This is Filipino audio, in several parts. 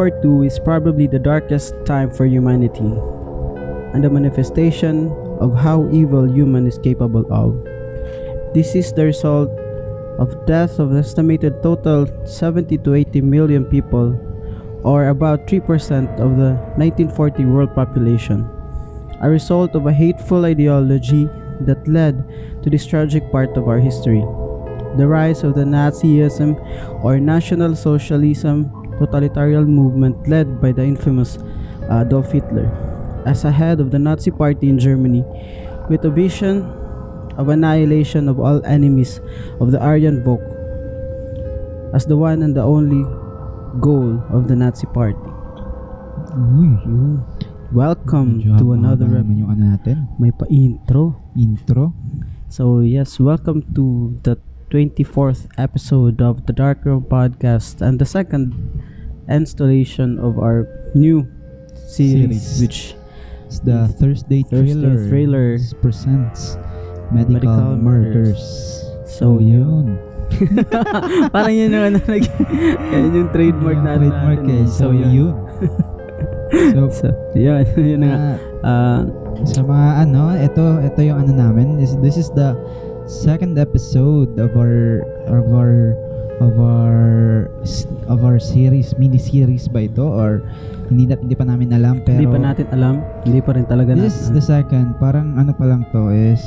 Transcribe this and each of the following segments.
War II is probably the darkest time for humanity and a manifestation of how evil human is capable of. This is the result of death of estimated total 70 to 80 million people or about 3% of the 1940 world population, a result of a hateful ideology that led to this tragic part of our history. The rise of the Nazism or National Socialism totalitarian movement led by the infamous uh, Adolf Hitler as a head of the Nazi Party in Germany with a vision of annihilation of all enemies of the Aryan Volk as the one and the only goal of the Nazi Party. Uy, yun. Welcome Medyo to another naman yung ano natin. may pa-intro. Intro. So yes, welcome to the 24th episode of the Dark Room podcast and the second installation of our new series, Series. which It's the Thursday, Thursday Thriller. Presents Medical, Medical Murders. So, So, yun. parang yun yung ano, nag, yan yung trademark Yung na trademark natin. eh. So, yun. so, So, yun, yun na nga. ah, Ah, sa mga ano, ito, ito yung ano namin. This, this is the second episode of our of our of our of our series, mini series ba ito or hindi na, hindi pa namin alam pero hindi pa natin alam. Hindi pa rin talaga This is natin. the second. Parang ano pa lang to is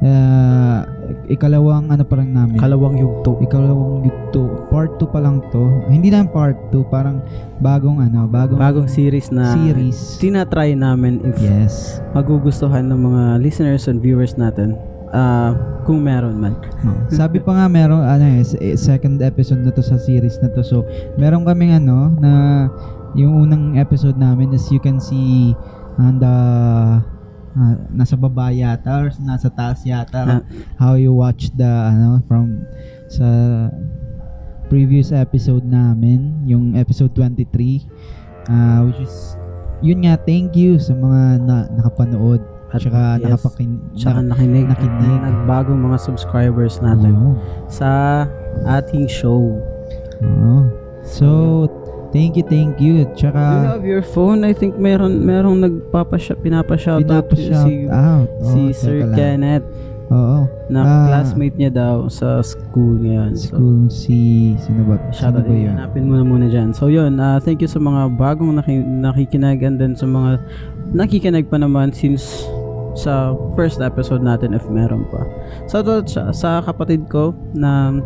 uh, ikalawang ano pa lang namin. Kalawang yugto. ikalawang yugto. Part 2 pa lang to. Hindi na part 2, parang bagong ano, bagong, Bagong series na series. tinatry namin if Yes. magugustuhan ng mga listeners and viewers natin. Ah, kung meron man. Oh. Sabi pa nga meron ano eh, eh, second episode na to sa series na to. So, meron kaming ano na yung unang episode namin is you can see on the ah, nasa baba yata or nasa taas yata Ah. how you watch the ano from sa previous episode namin yung episode 23 ah, which is yun nga thank you sa mga na, nakapanood at saka yes, nakapakin Tsaka nakinig. nakinig. At nagbagong mga subscribers natin Oo. sa ating show. Oo. So, thank you, thank you. At Do you saka, have your phone? I think meron merong nagpapasya pinapa-shout si out. Oo, si teka Sir. Kenneth Oo. na Ah. classmate niya daw sa school ngayon. So, School si, sino ba? Shoutout sino ba yun? Hanapin mo na muna dyan. So yun, ah, thank you sa mga bagong naki- nakikinig and then sa mga nakikinig pa naman since sa first episode natin if meron pa. So to, sa, sa kapatid ko na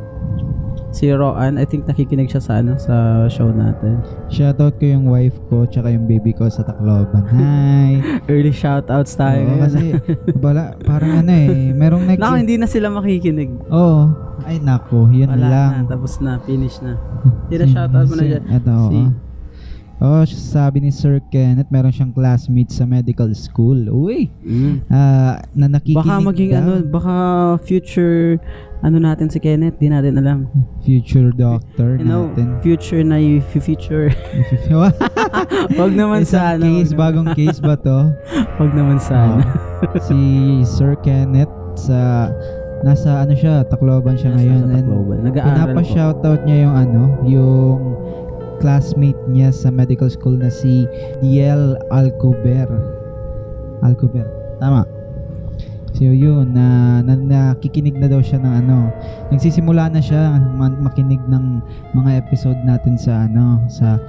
si Roan, I think nakikinig siya sa ano sa show natin. Shoutout ko yung wife ko, tsaka yung baby ko sa Tacloban. Hi! Early shoutouts tayo Oo, kasi, bala, parang ano eh, merong nag... Naku, hindi na sila makikinig. Oo. Ay, nako, yun Wala lang. na, tapos na, finish na. Na shoutout mo na dyan. Ito. Si, Oh, sabi ni Sir Kenneth, meron siyang classmate sa medical school. Uy! mm. Ah, na nakikinig Baka maging daw. ano, baka future ano natin si Kenneth, di natin alam. future doctor You know, natin. future na yung future. Wag naman Isang sana. case, bagong case ba to? Wag naman sana. Oh. si Sir Kenneth sa nasa ano siya, Tacloban siya ngayon. Nasa And Tacloban. Nag-aaral pinapa-shoutout niya yung ano, yung classmate niya sa medical school na si Diel Alcober. Alcober. Tama. So yun, na, na nakikinig na daw siya ng ano, nagsisimula na siya ma- makinig ng mga episode natin sa ano, sa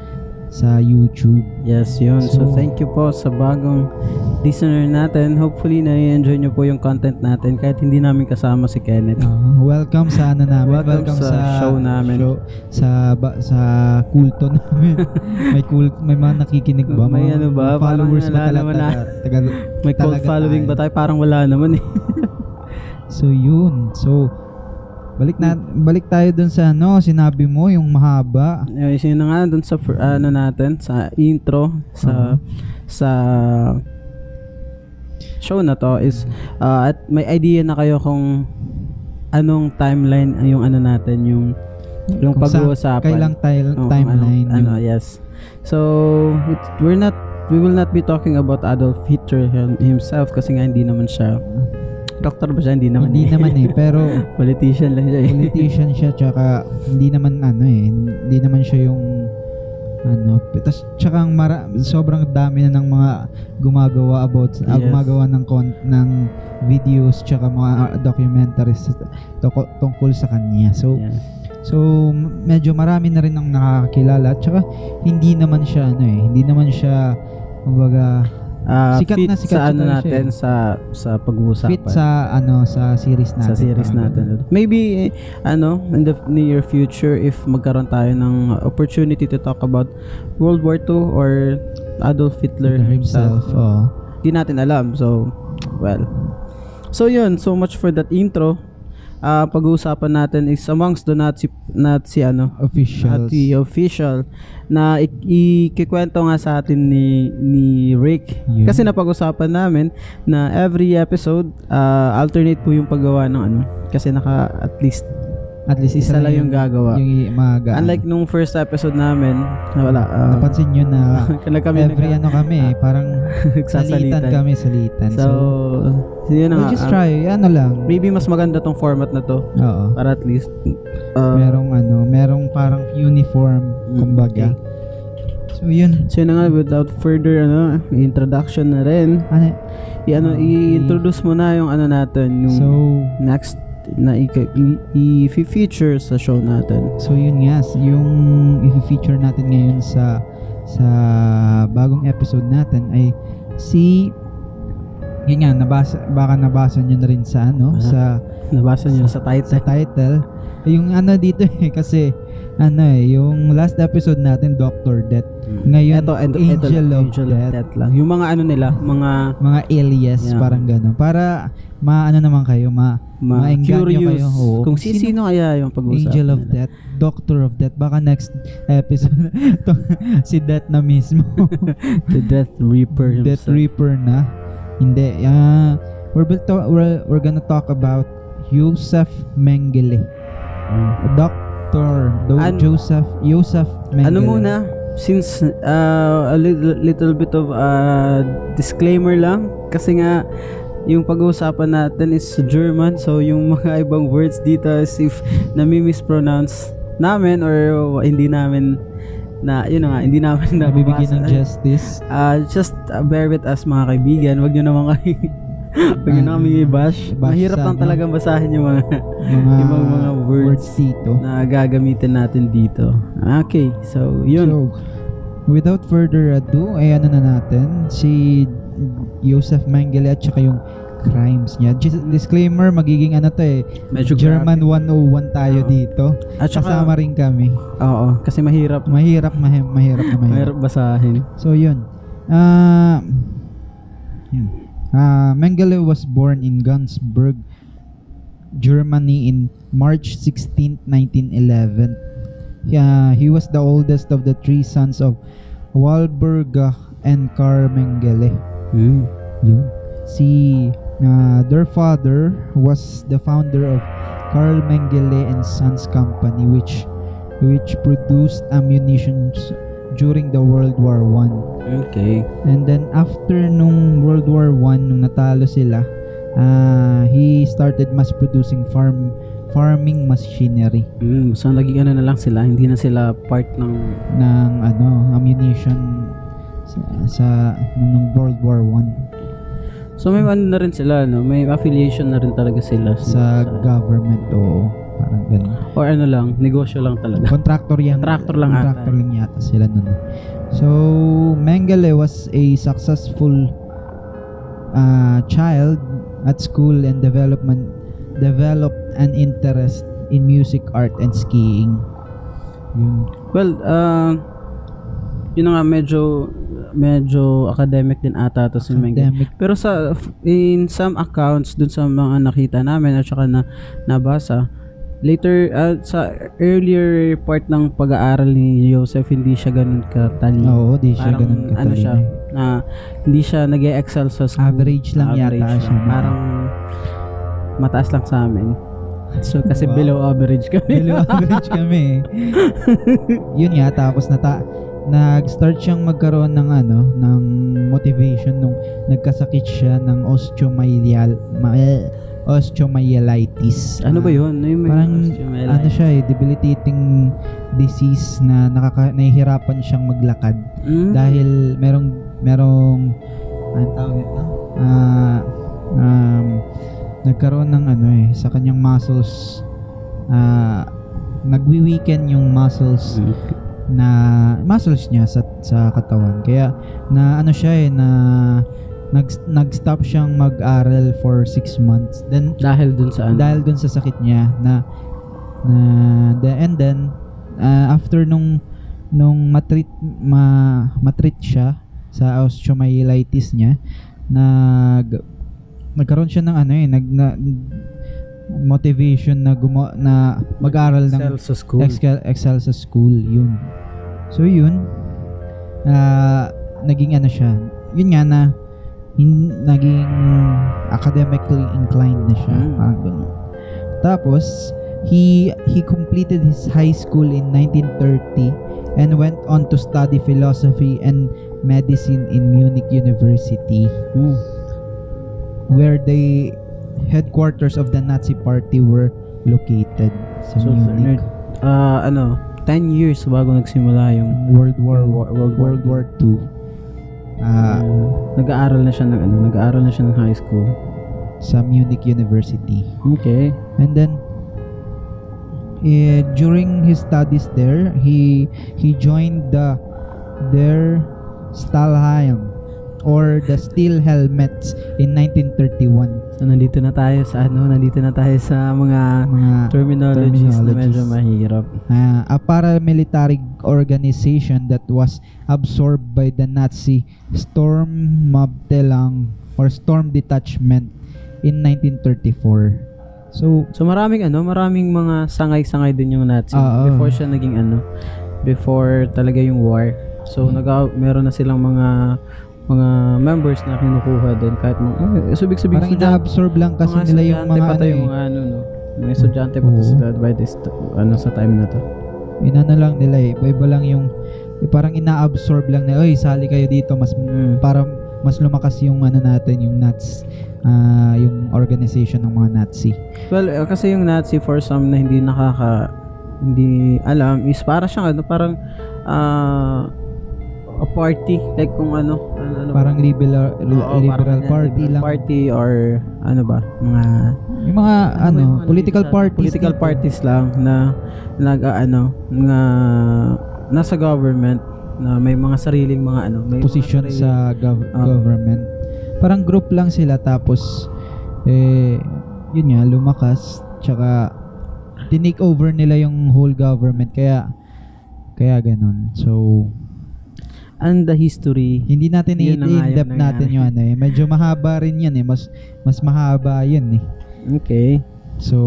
sa YouTube. Yes, yun. So, So- thank you po sa bagong listener natin. Hopefully, na-enjoy nyo po yung content natin kahit hindi namin kasama si Kenneth. Ah, welcome sa ano namin. Welcome sa show namin. show- sa ba, sa kulto namin. may cult, may mga nakikinig ba? May Mga ano ba? Followers ba wala talaga? na- taga, May cult following tayo. ba tayo? Parang wala naman eh. So yun. So balik na balik tayo dun sa ano, sinabi mo yung mahaba. Anyway, sino na nga dun sa ano natin, sa intro, sa sa show na to is uh, at may idea na kayo kung anong timeline yung ano natin yung yung pag-uusapan. Kailang tile, kung timeline. Ano, yung- yes. So, it, we're not we will not be talking about Adolf Hitler him- himself kasi nga hindi naman siya doktor ba siya? Hindi naman. hindi eh. naman eh, pero Politician lang siya eh. politician siya tsaka hindi naman ano eh, hindi naman siya yung ano, tas tsaka ang mara, sobrang dami na ng mga gumagawa about ah, Yes. gumagawa ng con- ng videos tsaka mga documentaries toko- tungkol sa kanya. So Yes. so medyo marami na rin ang nakakakilala tsaka hindi naman siya ano eh, hindi naman siya kumbaga Ah, Sikat fit na sikat sa siya ano natin sa sa pag-uusapan. fit sa ano sa series natin. sa series natin. ganun. Maybe eh, ano in the near future if magkaroon tayo ng opportunity to talk about World War II or Adolf Hitler himself. himself. oo. Di natin alam. So, well. So yun, so much for that intro. Ah, pag-uusapan natin is amongst the Nazi Nazi ano, officials. Nazi official na i- ikikwento nga sa atin ni ni Rick. Yun. Kasi napag-usapan namin na every episode ah, alternate po yung paggawa ng ano kasi naka at least At least isa, isa lang yung gagawa. Yung mga Unlike nung first episode namin, na wala. ah, napansin nyo na kami every ano kami, eh, parang salitan kami, salitan. So, So, yun na we'll nga. just ah, try, ano lang. maybe mas maganda tong format na to Oo. para at least ah, merong ano, merong parang uniform, Mm, kumbaga. okay. So, yun. So yun na nga without further ano introduction na rin. Ano, I, ano, Okay. i-introduce mo na yung ano natin, yung so, next na i-feature sa show natin. so yun nga, yung i-feature natin ngayon sa sa bagong episode natin ay si yun nga, nabasa, baka nabasa nyo na rin sa ano, Ah. sa Nabasa niyo sa sa title. title. Yung ano dito eh, kasi ano eh, yung last episode natin, Doctor Death. Ngayon, ito, ito, Angel ito, of Angel Death. of Death lang. Yung mga ano nila, mga Mga alias, Yeah. parang gano'n. Para, maano naman kayo, ma, mga Maengganyo curious. kayo, oo. Kung Kung si, sino kaya yung pag-uusapan Angel of nila. Death, Doctor of Death. Baka next episode, to, si Death na mismo. The Death Reaper Death himself. Reaper na. Hindi. ah we're, to- we're, we're gonna talk about Yosef Mengele. Mm. Doctor Do- An- Joseph Yosef Mengele. Ano muna, since uh, a little, little bit of uh, disclaimer lang, kasi nga, yung pag-uusapan natin is German, so yung mga ibang words dito is if nami-mispronounce namin or hindi namin na, yun na nga, hindi namin Nabibigyan ng justice. Ah, just uh, bear with us mga kaibigan. Wag niyo naman kami Wag niyo na kami. Bash Mahirap lang talagang basahin yung mga Mga, Ibang mga words dito. na gagamitin natin dito. Okay, so yun. So, without further ado, ay ano na natin, si Yosef Mengele at saka yung crimes niya. Just disclaimer, magiging ano to eh, Medyo German 101 tayo Oo. dito. At saka, Kasama rin kami. oo, kasi mahirap. Mahirap, mahi- mahirap na mahirap. Mahirap basahin. So, yun. Ah, yun. Ah, Mengele was born in Gunsberg, Germany in March 16, 1911. Yeah, he was the oldest of the three sons of Walburga and Karl Mengele. Hmm. Yun. Si uh, their father was the founder of Karl Mengele and Sons Company which which produced ammunition during the World War One. Okay. And then after nung World War One nung natalo sila, uh, he started mass producing farm farming machinery Hmm. So, naging ano na lang sila. Hindi na sila part ng... ng ano ammunition sa, sa nung, World War One So, may ano na rin sila, no? May affiliation na rin talaga sila. sa government o parang ganun. Or ano lang, negosyo lang talaga. Contractor yan. Contractor lang ata. Contractor lang yata sila nun. eh. So, Mengele was a successful uh, child at school and development developed an interest in music, art, and skiing. Yun. Well, uh, yun na nga, medyo medyo academic din ata to si. Academic. Pero sa in some accounts dun sa mga nakita namin at saka na nabasa later uh, sa earlier part ng pag-aaral ni Joseph hindi siya ganun katalino. Oo, di siya Parang ganun katalino. ano siya na hindi siya nag-excel sa school. Average lang yata lang. siya. Parang mataas lang sa amin. So kasi Wow. below average kami. Below average kami. Yun nga tapos nata nag-start siyang magkaroon ng ano ng motivation nung nagkasakit siya ng osteomyelial ma- osteomyelitis. Ano ba Ah, yun? Ano yung may Parang ano siya eh, debilitating disease na nakaka nahihirapan siyang maglakad Mm. dahil merong merong ano tawag ito? Ah, um, nagkaroon ng ano eh sa kanyang muscles ah nagwi-weaken yung muscles Mm. Na muscles niya sa sa katawan. Kaya na ano siya eh na nag nag-stop siyang mag-aral for six months. Then Dahil dun sa ano? dahil dun sa sakit niya na na the, and then uh, after nung nung matreat ma matreat siya sa osteomyelitis niya nag nagkaroon siya ng ano eh nag na, motivation na gumo na mag-aral ng Excel sa school. excel, excel sa school yun so yun ah naging ano siya yun nga na hin, naging academically inclined na siya Mm. parang ganun tapos he he completed his high school in 1930 and went on to study philosophy and medicine in Munich University Mm. where the headquarters of the Nazi party were located sa So, Munich. ah, ano, 10 years bago nagsimula yung World War War- World War World War II. Ah, ah, nag-aaral na siya ng ano, nag-aaral na siya ng high school. sa Munich University. Okay. And then eh, during his studies there, he he joined the their Stahlhelm or the Steel Helmets in 1931. So, nandito na tayo sa ano, nandito na tayo sa mga Mga terminologies, na medyo Terminologies. mahirap. uh, a paramilitary organization that was absorbed by the Nazi Sturmabteilung or Storm Detachment in 1934. So, So maraming ano, maraming mga sangay-sangay din yung Nazi Oo. before siya naging ano, before talaga yung war. So Hmm. nag meron na silang mga mga members na kinukuha din kahit mga eh, so ibig sabihin parang estudyante- ina-absorb lang kasi nila yung mga ano, to, eh. yung mga ano no. Mga estudyante pa Oo. sila by this ano sa time na to. inano lang nila eh. Iba lang yung eh, parang ina-absorb lang na, oy, sali kayo dito mas Mm. para mas lumakas yung ano natin, yung Nats ah, yung organization ng mga Nazi. Well, eh, kasi yung Nazi for some na hindi nakaka hindi alam is para siyang ano parang ah, a party like kung ano? Parang liberal Oo, parang liberal ganyan, party liberal lang. party or ano ba mga Yung mga ba ano, yung mga political sa- parties. political dito. parties lang na nag ah, ano nga nasa government na may mga sariling mga ano may mga position sariling- sa gov- Oo. government. Parang group lang sila tapos eh yun nga lumakas tsaka tinake over nila yung whole government kaya kaya ganun. So and the history hindi natin Yun na i-in-depth natin yung ano eh. Medyo mahaba rin yan eh. Mas mas mahaba yun eh. okay So,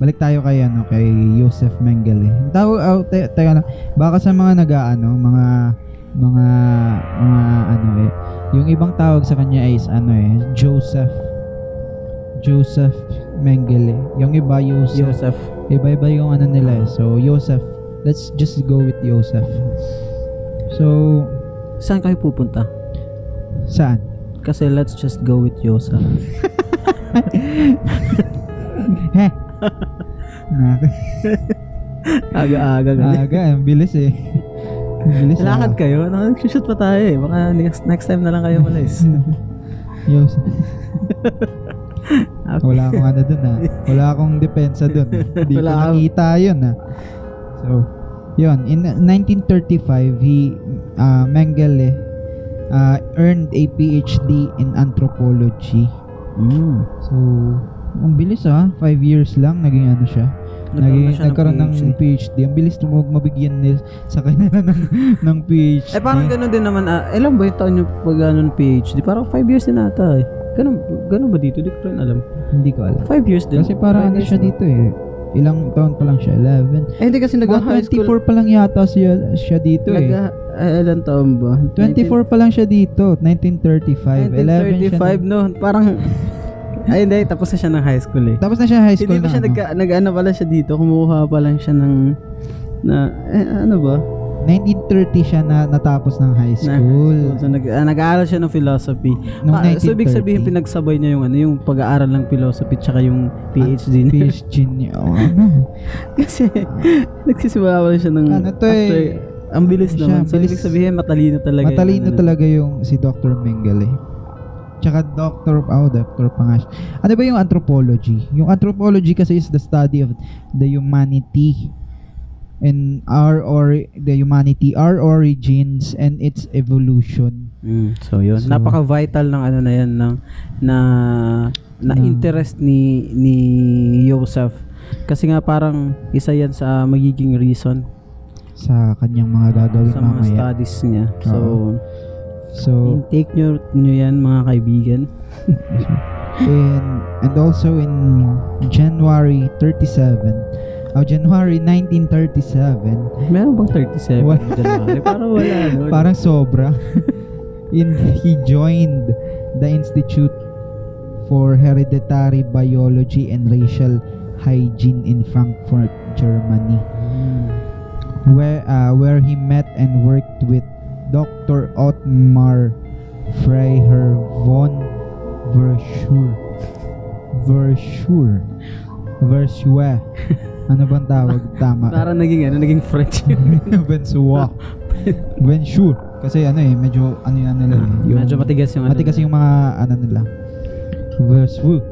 balik tayo kay ano kay Joseph Mengele. Tawo oh, te, teka lang. Baka sa mga nag-aano, mga mga mga ano eh, yung ibang tawag sa kanya is ano eh, Joseph Joseph Mengele. Yung iba Joseph. Joseph Iba-iba yung ano nila eh. So, Joseph. Let's just go with Joseph. So, saan kayo pupunta saan? kasi let's just go with Joseph Heh. Aga-aga. Aga, ang bilis eh. Ang bilis. ah. Lakad kayo? Nag-shoot pa tayo eh. Baka next, next time na lang kayo malis. Yos. Okay. Wala akong ano dun ah. Wala akong depensa dun. Hindi ko nakita yun ah. So, yun. In 1935, he, uh, Mengele, uh, earned a PhD in anthropology. Mm. So, ang bilis ah. Five years lang, naging ano siya. Nagkaroon na Naging, siya ng nagkaroon ng PhD. PhD. Ang bilis tumog mabigyan nila sa kanila ng, ng PhD. Eh parang gano'n din naman. Ah, ilan ba yung taon yung pag ano, PhD? Parang 5 years din ata eh. Ganun, ganun ba dito? Di ko rin alam. Hindi ko alam. 5 years din. Kasi parang ano siya dito eh. Ilang taon pa lang siya? 11. Eh hindi kasi nag-high school. 24 pa lang yata siya, siya dito Nag, eh. eh, ilan taon ba? 24 pa lang siya dito. 1935. 11 siya. 1935 no. Parang, ay hindi, tapos na siya ng high school eh. Tapos na siya high school Hindi pa na siya nag, ano pala siya dito, kumuha pa lang siya ng na eh, ano ba? 1930 siya na natapos ng high school. So, nag, ah, nag-aaral siya ng philosophy. Noong Ah, so, ibig 1930. sabihin, pinagsabay niya yung ano, yung pag-aaral ng philosophy tsaka yung PhD niya. PhD niya. Oh, ano? Kasi, nagsisimula pa rin siya ng... Ano to eh, ang bilis siya, naman. So, bilis. ibig sabihin, matalino talaga. Matalino ano, talaga yung si Dr. Mengele. Tsaka Dr. Oh, Dr. pa nga siya. Ano ba yung anthropology? Yung anthropology kasi is the study of the humanity and our or the humanity, our origins and its evolution. Mm, so yun. So- Napaka-vital ng ano na yan ng na na Na- interest ni ni Joseph. Kasi nga parang isa yan sa magiging reason sa kanyang mga gagawin sa mga mamaya. studies niya. So, So, intake nyo, nyo yan mga kaibigan. in, and also in January 37, oh, January 1937, Meron bang 37 Wala. January? Parang wala. No? Parang sobra. In, he joined the Institute for Hereditary Biology and Racial Hygiene in Frankfurt, Germany, Mm. where uh, where he met and worked with Dr. Ottmar Freiherr von Verschuur. Verschuur. Verschuer. Ano bang tawag? Tama. Parang naging ano, naging French. Bensua. Bensure. Kasi ano eh, medyo ano yan nila eh. Yung, Medyo matigas yung ano. matigas yung mga ano nila. Versu.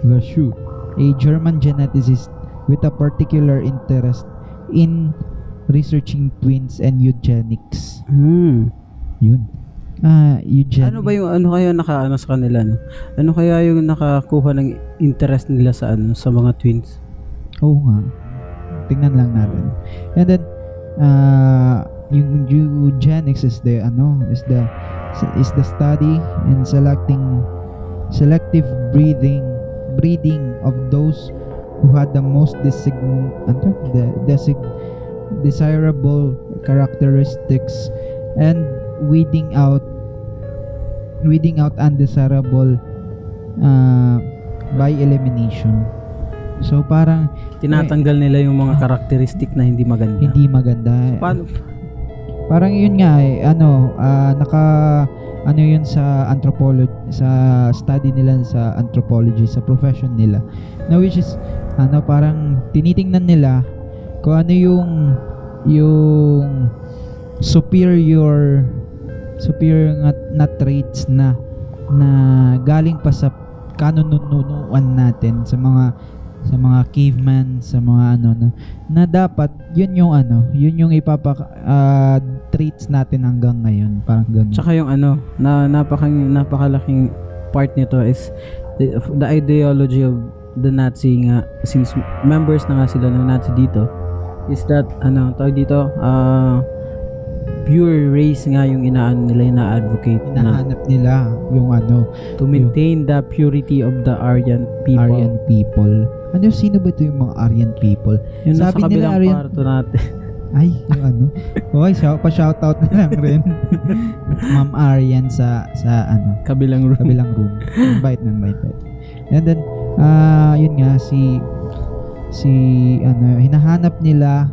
Versu. A German geneticist with a particular interest in researching twins and eugenics. Hmm. Yun. Ah, eugenics. Ano ba yung ano kaya naka ano sa kanila no? Ano kaya yung nakakuha ng interest nila sa ano sa mga twins? Oo nga. Tingnan lang natin. And then, uh, yung eugenics is the, ano, is the, is the study and selecting, selective breeding, breeding of those who had the most design, ano, the, desig, desirable characteristics and weeding out, weeding out undesirable uh, by elimination. So parang Tinatanggal nila yung mga karakteristik na hindi maganda. hindi maganda. Paano? Parang yun nga eh, ano, ah, naka ano yun sa anthropology sa study nila sa anthropology sa profession nila. Na which is ano parang tinitingnan nila kung ano yung yung superior superior nga na traits na na galing pa sa kanununuan natin sa mga sa mga caveman, sa mga ano no, na dapat yun yung ano, yun yung ipapa ah, traits natin hanggang ngayon, parang ganun. Tsaka yung ano, na napakang napakalaking part nito is the, the ideology of the Nazi nga since members na nga sila ng Nazi dito is that ano tawag dito ah pure race nga yung inaano nila yung na-advocate na Hinahanap nila yung ano, to maintain the purity of the Aryan people. Aryan people. Ano sino ba ito yung mga Aryan people? Yung nasa Sabi nila kabilang Aryan- kwarto natin. Ay, yung ano. Okay, shout, pa-shoutout na lang rin. Ma'am Aryan sa sa ano, kabilang room. kabilang room. Invite na invite. And then, ah yun nga, si, si, ano, hinahanap nila,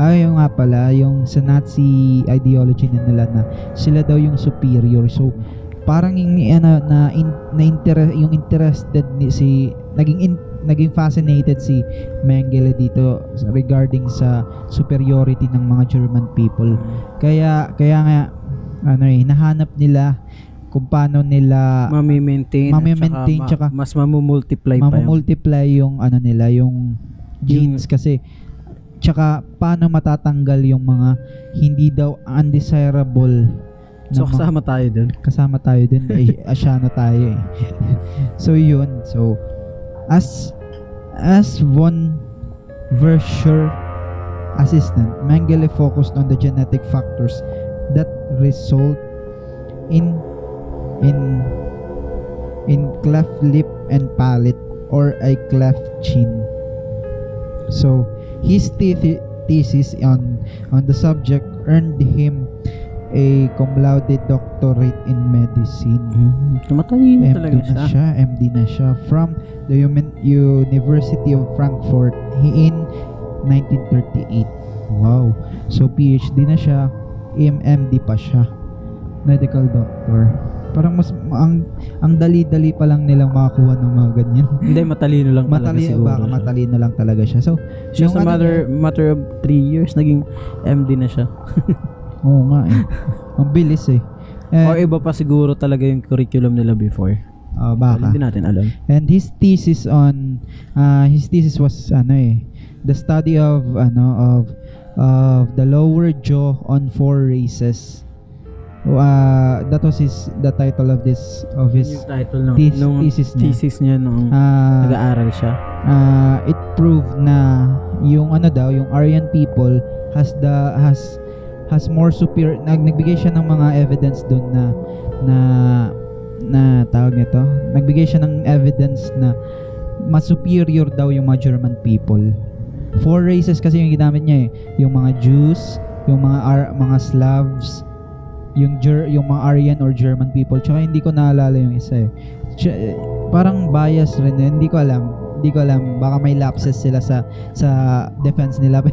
ay yung nga pala, yung sa Nazi ideology na nila na sila daw yung superior. So, parang yung, ano, na, in, na inter- yung interested ni si, naging, in, naging fascinated si Mengele dito regarding sa superiority ng mga German people. Kaya, kaya nga, ano eh, hinahanap nila kung paano nila Mami-maintain. Mami-maintain, tsaka ma- mas mamumultiply pa mamumultiply yung ano nila, yung genes kasi tsaka paano matatanggal yung mga hindi daw undesirable So mga- kasama tayo dun. kasama tayo din eh, asyano tayo eh. so yun so as as von Verscher assistant Mengele focused on the genetic factors that result in in in cleft lip and palate or a cleft chin. So his the- thesis on on the subject earned him a cum laude doctorate in medicine. Tumatalino MD talaga na siya. siya, MD na siya from the Human University of Frankfurt in 1938. Wow. So PhD na siya, MMD pa siya. Medical doctor. Parang mas ang ang dali-dali pa lang nilang makakuha ng mga ganyan. Hindi, matalino lang talaga Matalino siguro. baka siya. matalino lang talaga siya. So, Just a yung ano matter, matter of 3 years, naging MD na siya. Oo nga eh. Ang bilis eh. And, Or iba pa siguro talaga yung curriculum nila before. Well, baka. hindi natin alam. And his thesis on uh, his thesis was ano eh the study of ano of of the lower jaw on four races. Uh, that was his the title of this of his Yung title nung, thesis- nung thesis niya. thesis niya nung uh, nag-aaral siya. uh, it proved na yung ano daw yung Aryan people has the has has more superior nag nagbigay siya ng mga evidence doon na na na tawag nito? Nagbigay siya ng evidence na mas superior daw yung mga German people. Four races kasi yung ginamit niya eh. Yung mga Jews yung mga Ar- mga Slavs yung Ger- yung mga Aryan or German people. Tsaka hindi ko naalala yung isa eh. Siya- eh, parang bias rin eh. hindi ko alam hindi ko alam baka may lapses sila sa sa defense nila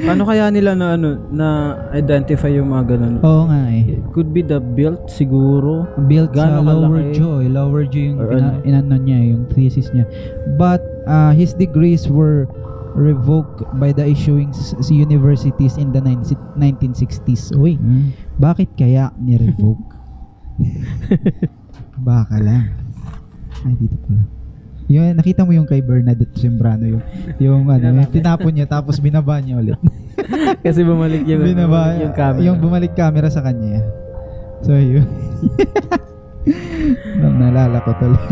Paano kaya nila na ano na identify yung mga ganun? oo nga eh It could be the built siguro. built sa Gaano lower kalaki? jaw eh. lower jaw yung Or pina- ano? inano niya yung thesis niya but uh, his degrees were revoked by the issuing s- universities in the 9 1960s uy bakit kaya ni-revoke baka lang ay dito pala yung nakita mo yung kay Bernadette Sembrano yung yung ano yung tinapon niya tapos binaba niya ulit. Kasi bumalik yung, binaba bumalik yung camera. yung bumalik camera sa kanya. So yun. Nang naalala ko tuloy.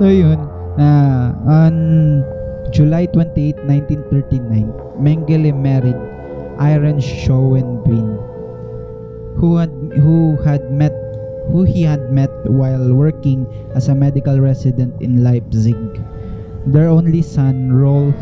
So yun ah, on July 28, 1939 Mengele married Irene Schoenbrunn who had who had met who he had met while working as a medical resident in Leipzig. Their only son Rolf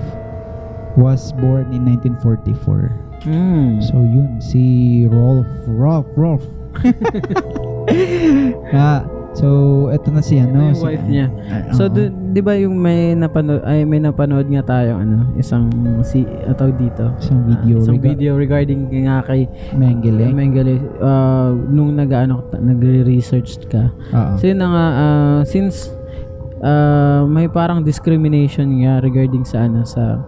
was born in 1944. Hmm. So yun, si Rolf, Rolf, Rolf. ah, so eto na si ano, yung si, wife niya? Ah, So, d- di ba yung may napanood, ay may napanood nga tayo, ano, isang, si, ataw dito. isang video, Ah, isang rega- video regarding nga kay Mengele. Mengele, uh, nung nag-ano, nagre-research ka. Oo. So yun na nga, ah, since ah, may parang discrimination nga regarding sa ano, sa,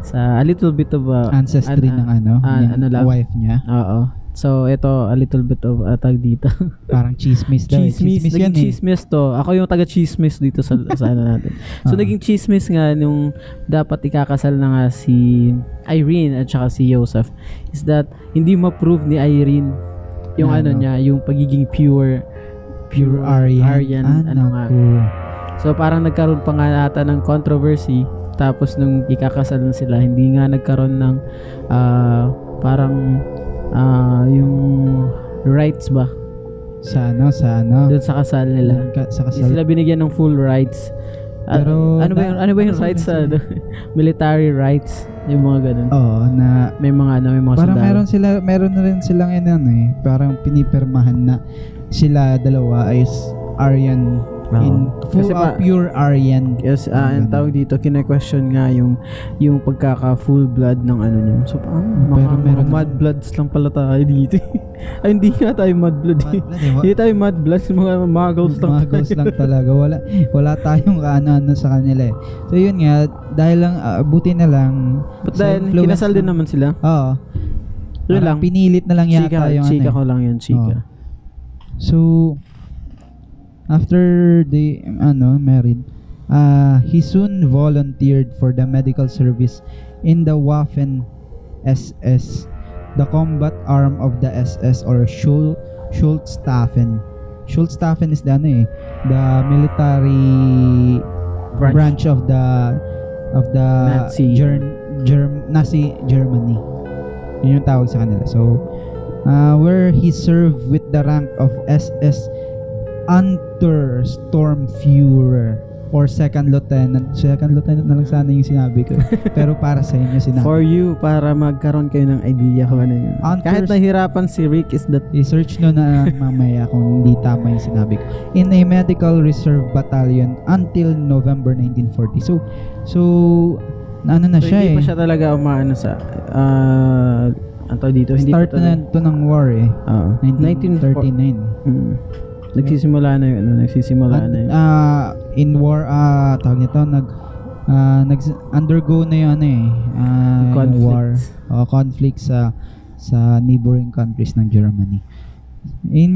sa a little bit of a, ancestry an- ng ano, ah, ng ano lang. wife niya. Oo. So, ito, a little bit of atag dito. Parang chismis daw. eh. chismis. Chismis Naging yan eh. chismis to. Ako yung taga-chismis dito sa, sa ano natin. So, Ah. naging chismis nga nung dapat ikakasal na nga si Irene at saka si Joseph is that hindi ma-prove ni Irene yung ano Ano? niya, yung pagiging pure Pure Aryan. Aryan, Ah, ano nga. naku. So parang nagkaroon pa nga ata ng controversy tapos nung ikakasal na sila hindi nga nagkaroon ng ah, parang ah, yung rights ba Sa ano, sa ano. doon sa kasal nila. Ka- sa kasal. sila binigyan ng full rights. Ah, Pero ano ba yung ano ba yung rights sa ano? military rights yung mga ganun. Oo, na May mga ano, may mga parang sundalo. meron sila, meron na rin silang ano eh, parang pinipirmahan na sila dalawa is Aryan Oo. in full Kasi uh, pa- pure Aryan. Yes, ah, Ganun. ang tawag dito, kine-question nga yung yung pagkaka full blood ng ano niya. So, ah, Pero mga, mga naman. bloods lang pala tayo dito. Ay, hindi nga tayo mud blood. eh. Hindi tayo mud bloods, mga muggles lang. ghosts lang talaga. Wala wala tayong ano-ano sa kanila eh. So yun nga, dahil lang ah, buti na lang But then, kinasal din naman sila. Oo. Yun lang. Pinilit na lang yata Chika, yung chika ano. ko lang yun, chika. Oo. So after they ano married, uh, he soon volunteered for the medical service in the Waffen SS, the combat arm of the SS or Schul Schultstaffen. Schultstaffen is the ano eh, the military Branch. branch, of the of the Nazi. Ger- Germ- Nazi Germany. Yun yung tawag sa kanila. So, uh, where he served with the rank of SS Untersturmführer or second lieutenant. Second lieutenant na lang sana yung sinabi ko. Pero para sa inyo sinabi. For you, para magkaroon kayo ng idea kung ano yun. On Kahit nahirapan si Rick is that I-search nyo na mamaya kung hindi tama yung sinabi ko. In a medical reserve battalion until November 1940. So, so na ano na So, siya hindi eh. pa siya talaga umaano sa ah ano tawag dito, hindi Start pa na to ng war eh. Oo. 1939. Hmm. Nagsisimula na yun, ano, nagsisimula At, na yun. ah, in war, ah, tawag nito, nag, ah, nag undergo na yung ano eh, yung Conflict. war, o conflict sa sa neighboring countries ng Germany. In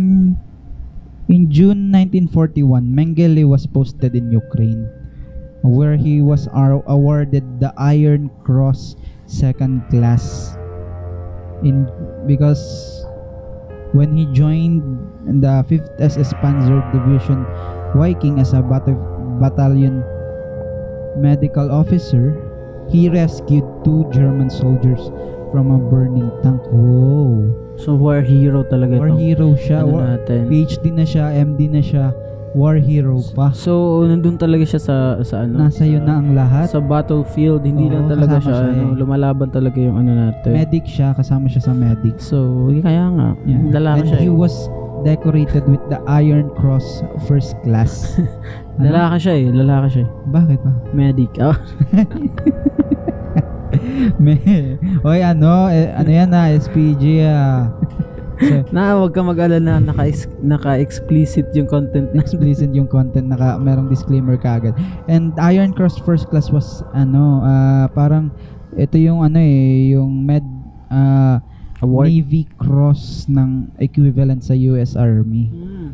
in June 1941, Mengele was posted in Ukraine where he was ar- awarded the Iron Cross second class in because when he joined the 5th SS Panzer Division Viking as a bat- battalion medical officer, he rescued two German soldiers from a burning tank. Oh, So, war hero talaga war itong hero siya. ano War- natin. PhD na siya, MD na siya, war hero pa. So, nandun talaga siya sa, sa ano? Nasa yun na ang lahat. Sa battlefield, hindi Oo, lang talaga kasama siya, siya ano, eh. lumalaban talaga yung ano natin. Medic siya, kasama siya sa medic. So, kaya nga, Yeah. lalaki And siya. he eh. was decorated with the Iron Cross First Class. Ano? Lalaki siya eh, lalaki siya. eh. Bakit ba? Medic. Oh. Me. Oy, ano, eh, ano yan na, SPG ah. Na, wag ka mag-alala, naka, naka-explicit yung content na. explicit yung content naka merong disclaimer kaagad. And Iron Cross First Class was ano, ah, parang ito yung ano eh, yung med ah, Award. Navy Cross ng equivalent sa US Army. Mm.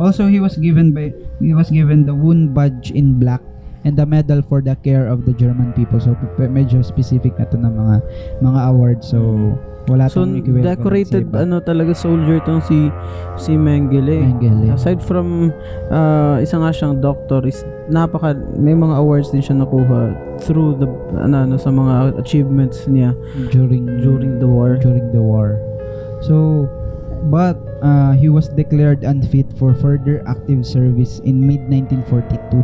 Also, he was given by he was given the Wound Badge in black and the medal for the care of the German people. So medyo specific na to ng mga mga awards. So wala So, tong equivalent decorated, ano talaga, soldier tong si, si Mengele. Mengele. Aside from, uh, isa nga siyang doctor, is napaka, may mga awards din siya nakuha through the, ano, ano, sa mga achievements niya during during the war. during the war. So, but uh, he was declared unfit for further active service in mid 1942,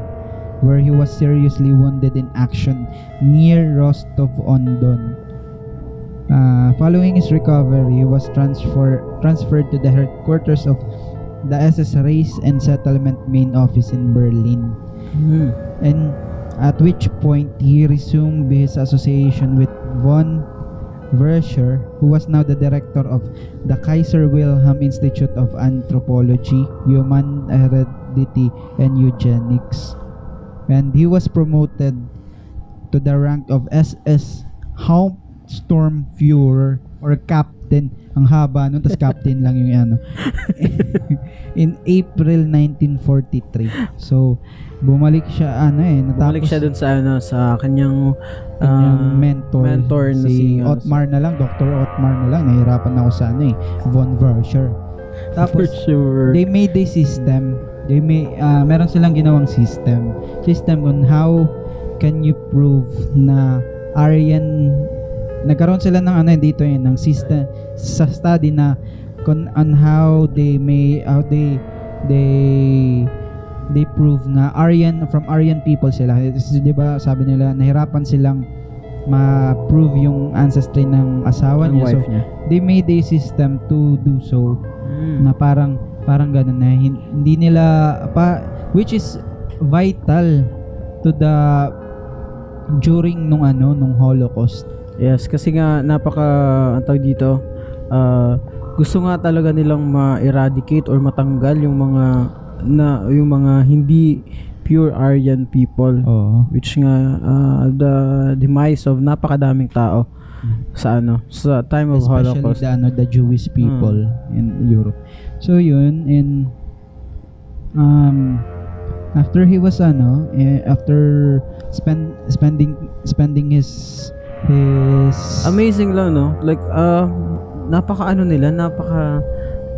where he was seriously wounded in action near Rostov on Don. Uh, following his recovery, he was transfer transferred to the headquarters of the SS Race and Settlement Main Office in Berlin Hmm. and at which point he resumed his association with von Verscher, who was now the director of the Kaiser Wilhelm Institute of Anthropology, Human Heredity, and Eugenics. And he was promoted to the rank of SS Hauptsturmführer or captain. Ang haba nun, tas captain lang yung ano. In April 1943. So, bumalik siya, ano eh, natapos Bumalik siya dun sa, ano, sa kanyang, kanyang ah, mentor, mentor na si, si, ano, Otmar na lang, Dr. Otmar na lang, nahirapan ako sa ano eh, Von Verscher. For Tapos, sure. they made a system, they may, ah, meron silang ginawang system, system on how can you prove na Aryan, nagkaroon sila ng ano dito yun, ng system, sa study na kon on how they may, how they, they, they prove na Aryan from Aryan people sila. Is- 'Di ba? Sabi nila nahirapan silang ma-prove yung ancestry ng asawa niya. So niya. they made a system to do so Hmm. na parang parang ganun na hin- hindi nila pa which is vital to the during nung ano nung Holocaust. Yes, kasi nga napaka ang tawag dito, ah, gusto nga talaga nilang ma-eradicate or matanggal yung mga na yung mga hindi pure Aryan people Oo. which nga ah, the demise of napakadaming tao sa ano sa time of Especially Holocaust. the ano the Jewish people in Europe. So yun in um after he was ano eh, after spend spending spending his his Amazing lang no. Like uh napaka ano nila, napaka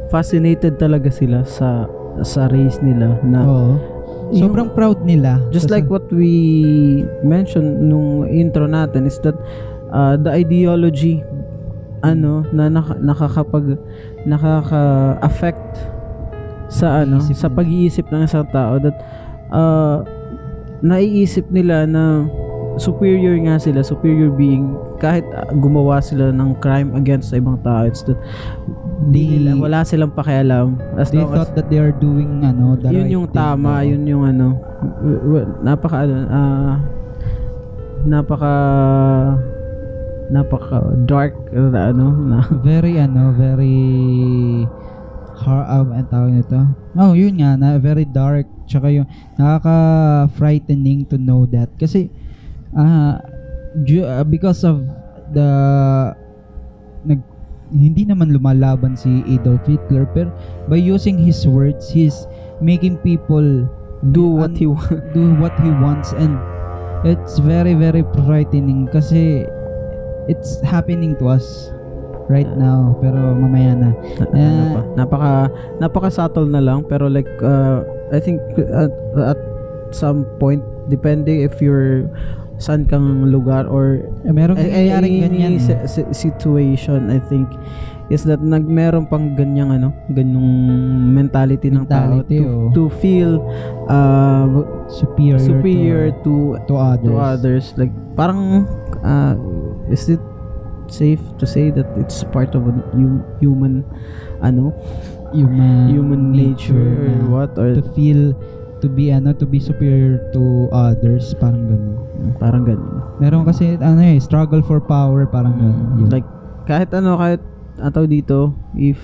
fascinated talaga sila sa sa race nila na Oo. yung- Sobrang proud nila. Just like what we mentioned nung intro natin is that uh, the ideology ano na naka- nakakapag nakaka-affect sa ano Pag-iisip sa nila. pag-iisip ng isang tao that uh, naiisip nila na superior nga sila, superior being kahit uh, gumawa sila ng crime against sa ibang tao. It's that di They- nila, wala silang pakialam. As they long as thought that they are doing ano the yun right yung thing. tama, yun yung ano, w- w- napaka ano, ah, napaka napaka dark na ano na very ano, very hard uh, ang tawag nito. Oh, yun nga, na very dark. Tsaka yung nakaka-frightening to know that. Kasi, ah, ju- ah, because of the nag hindi naman lumalaban si Adolf Hitler pero by using his words he's making people do what he do what he wants and it's very very frightening kasi it's happening to us right now pero mamaya na. Ano pa, napaka napaka subtle na lang pero like uh, I think at, at some point depende if you're saan kang lugar or eh, merong ay, ay, nangyayaring ay, ganyan eh. si- si- situation I think is that nag meron pang ganyang ano ganyong mentality ng tao Mentality, to, oh. to feel uh, superior, superior to, to to others. to others. Like parang uh, is it safe to say that it's part of a hu- human ano? Human, human nature, or na what or to feel to be ano to be superior to others parang ganun. Parang ganun. Meron kasi ano eh struggle for power parang ganun. Yun. like kahit ano kahit ataw dito if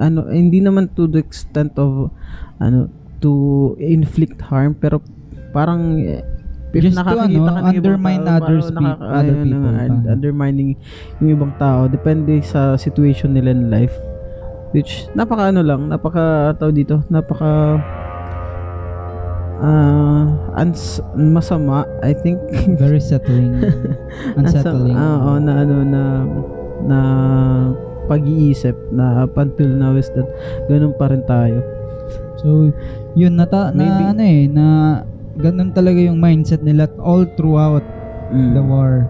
ano hindi naman to the extent of ano to inflict harm pero parang if Just to, ano, ka undermine tao, others parang peop- nakaka- other na people, nga, parang. undermining yung ibang tao depende sa situation nila in life which napaka ano lang napaka tao dito napaka ah ans masama I think very settling unsettling Oo, na ano na na pag-iisip na up until now is that ganun pa rin tayo. So, yun nata Maybe. na ano eh na ganun talaga yung mindset nila all throughout Mm. the war.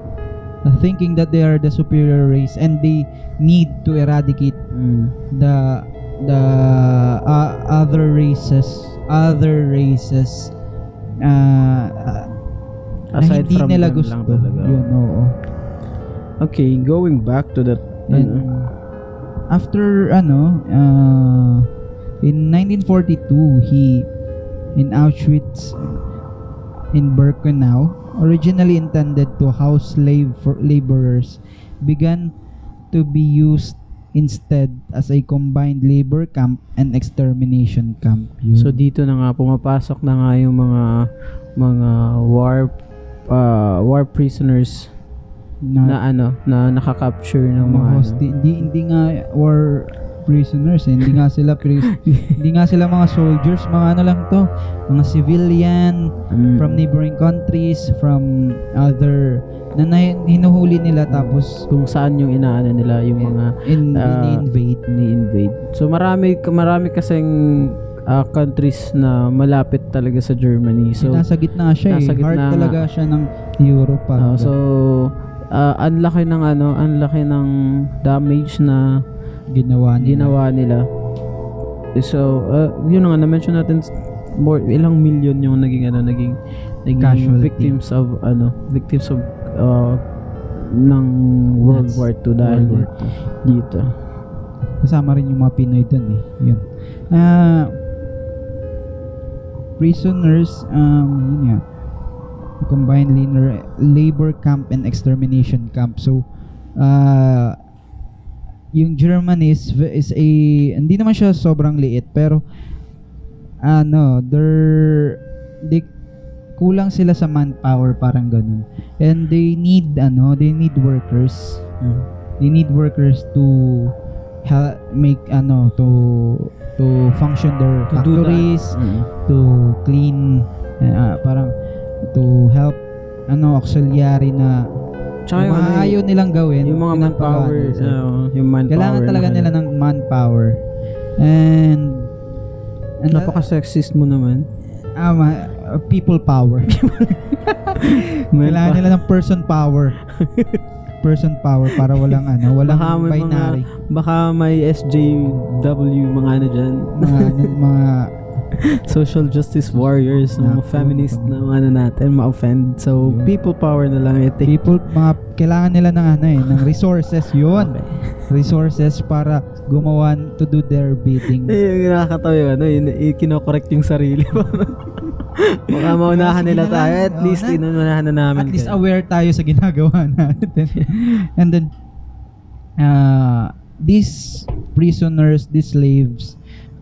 Thinking that they are the superior race and they need to eradicate Mm. the the uh, other races other races uh, uh, na Aside hindi from nila gusto lang talaga. yun oo Okay, going back to that And ano, after ano uh, in 1942 he in Auschwitz in Birkenau originally intended to house slave for laborers began to be used instead as a combined labor camp and extermination camp yun. So dito na nga pumapasok na nga yung mga mga war uh, war prisoners na, na ano na nakaka-capture ng mga ano. hosti- hindi hindi nga war prisoners eh. hindi nga sila pris- hindi nga sila mga soldiers mga ano lang to mga civilian Mm. from neighboring countries from other na, na hinuhuli nila tapos kung saan yung inaano nila yung mga in, Ah, invade ni-invade. So marami marami kasing ah, countries na malapit talaga sa Germany. So nasa gitna siya nasa eh gitna heart nga. talaga siya ng Europe ah, parang so ah, ang laki ng ano, ang laki ng damage na ginawa nila. Ginawa nila. So, uh, yun nga na-mention natin more ilang million yung naging ano naging naging Casualty. victims of ano victims of uh, ng World That's War II dahil World War dito. kasama rin yung mga Pinoy dun eh. Yun. Ah prisoners um yun nga. Combined labor, labor camp and extermination camp. So ah yung Germany is, is a hindi naman siya sobrang liit pero ano they're they kulang sila sa manpower parang ganun and they need ano they need workers Mm. they need workers to help make ano to to function their To factories Mm. to clean uh, parang to help ano auxiliary na Tsaka yung ano, ayaw nilang gawin yung mga manpower, sila. uh, yung manpower. kailangan talaga nila ng manpower and and Napaka-sexist mo naman. ah, ma- uh, people power kailangan nila ng person power person power para walang ano walang Baka may binary mga, baka may SJW mga ano dyan. mga mga social justice warriors, mga Naku. feminist na mga ano natin, ma-offend. So, Yun. people power na lang ito. people mga kailangan nila ng ano eh ng resources yun Okay. resources para gumawa to do their bidding Eh, yung nakakatawa yung ano, yung kinokorrect yung sarili. Baka maunahan nila tayo. At Oo least, na. inunahan na namin. At least kayo. aware tayo sa ginagawa natin. And then, uh, these prisoners, these slaves,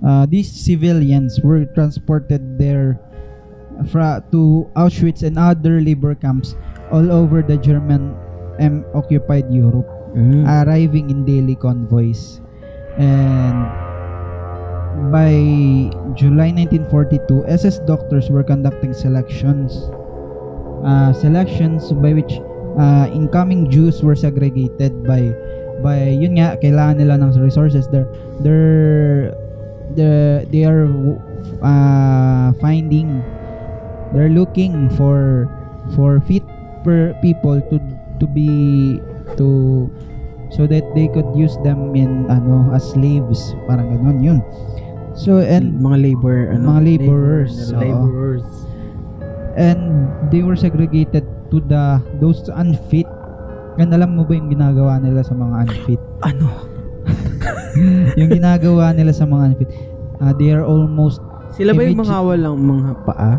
uh, these civilians were transported there fra- to Auschwitz and other labor camps all over the German um, occupied Europe, Mm. arriving in daily convoys. And by July 1942, SS doctors were conducting selections. Uh, selections by which uh, incoming Jews were segregated by by yun nga kailangan nila ng resources they're they're the they are uh, finding they're looking for for fit per people to to be to so that they could use them in ano as slaves parang ganun yun so and mga labor, ano? Mga laborers, Labor, oo. laborers. and they were segregated to the those unfit and alam mo ba yung ginagawa nila sa mga unfit Ano? Yung ginagawa nila sa mga unfit uh, they are almost Sila ba yung mga walang mga paa?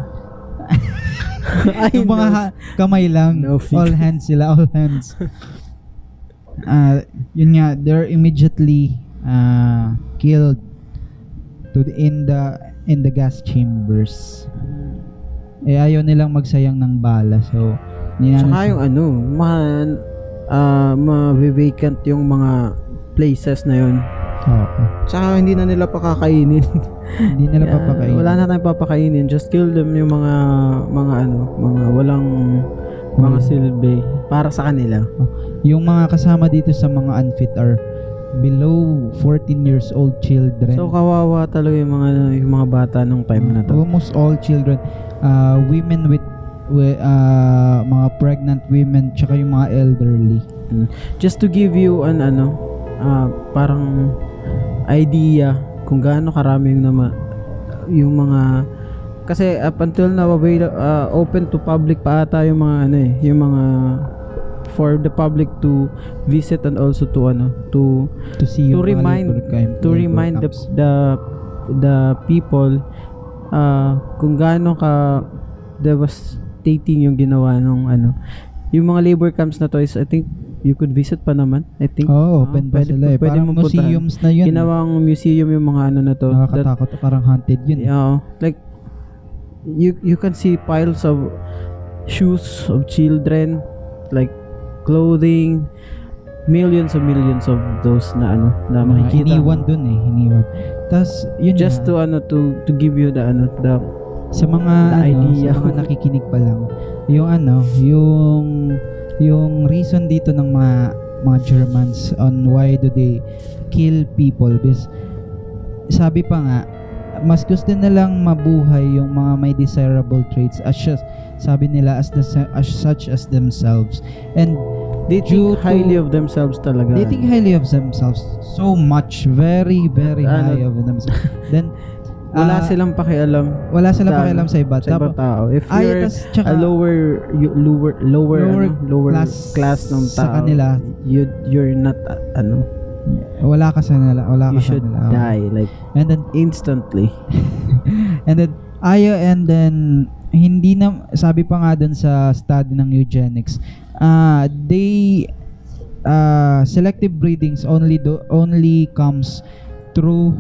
Yung mga ha- kamay lang. No all hands sila all hands. Uh, yun nga they're immediately uh, killed to the, in the in the gas chambers. Eh ayaw nilang magsayang ng bala so ninanong- Tsaka yung ano, man, ah, ma-vacant yung mga places na yun. Oo. Tsaka hindi na nila pakakainin. hindi nila Yeah, papakain Wala na tayong papakainin. Just kill them yung mga, mga ano, mga walang mga Hmm. silbi para sa kanila. yung mga kasama dito sa mga unfit are below 14 years old children So kawawa talaga yung mga yung mga bata nung time na to. almost all children uh, women with wi- uh, mga pregnant women tsaka yung mga elderly Just to give you an ano, ah, parang idea kung gaano karami yung nama yung mga kasi up until now avail- ah, open to public pa ata yung mga ano eh, yung mga for the public to visit and also to ano to to see to remind to remind the the the people uh, kung gaano ka devastating yung ginawa nung ano. Yung mga labor camps na to is I think you could visit pa naman I think Oo, Ah, open pa pwede- sila eh. pwede Parang puntahan. museums na yun. ginawang museum yung mga ano na to that, Nakakatakot, parang haunted yun. yeah, like you you can see piles of shoes of children like clothing millions of millions of those na ano na Mga makikita iniwan dun eh, iniwan. Tapos, yun just nga, to ano to to give you the ano the sa mga the ano, idea. sa mga nakikinig pa lang, yung ano, yung yung reason dito ng mga mga Germans on why do they kill people because sabi pa nga mas gusto nilang mabuhay yung mga may desirable traits as just, sabi nila as the as such as themselves. And they think highly to- of themselves talaga. they think highly of themselves so much very very Ano? high of themselves. Then wala ah, silang pakialam wala silang sa- pakialam sa iba. sa Tapos, tao. If ay, you're tas, tsaka, a lower you, lower lower Lower ano, lower class class, ng tao sa kanila. you you're not uh, ano wala ka sa nila wala you ka sa should nila. die like and then instantly. And then ayo and then hindi na sabi pa nga dun sa study ng eugenics ah they uh, selective breedings only do, only comes through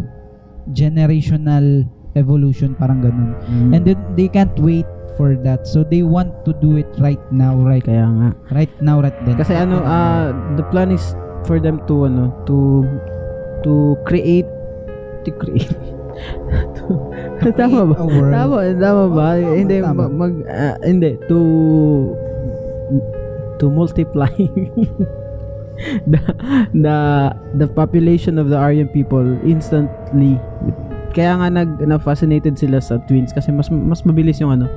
generational evolution parang ganun. Mm. and then they can't wait for that. So they want to do it right now right kaya nga. right now right then. Kasi ano ah the plan is for them to ano to to create to create. To, tama ba? tama tama ba? Oh, tama, hindi tama. ma- mag ah, hindi. To to multiply the the the population of the Aryan people instantly kaya nga nag na fascinated sila sa twins kasi mas mas mabilis yung ano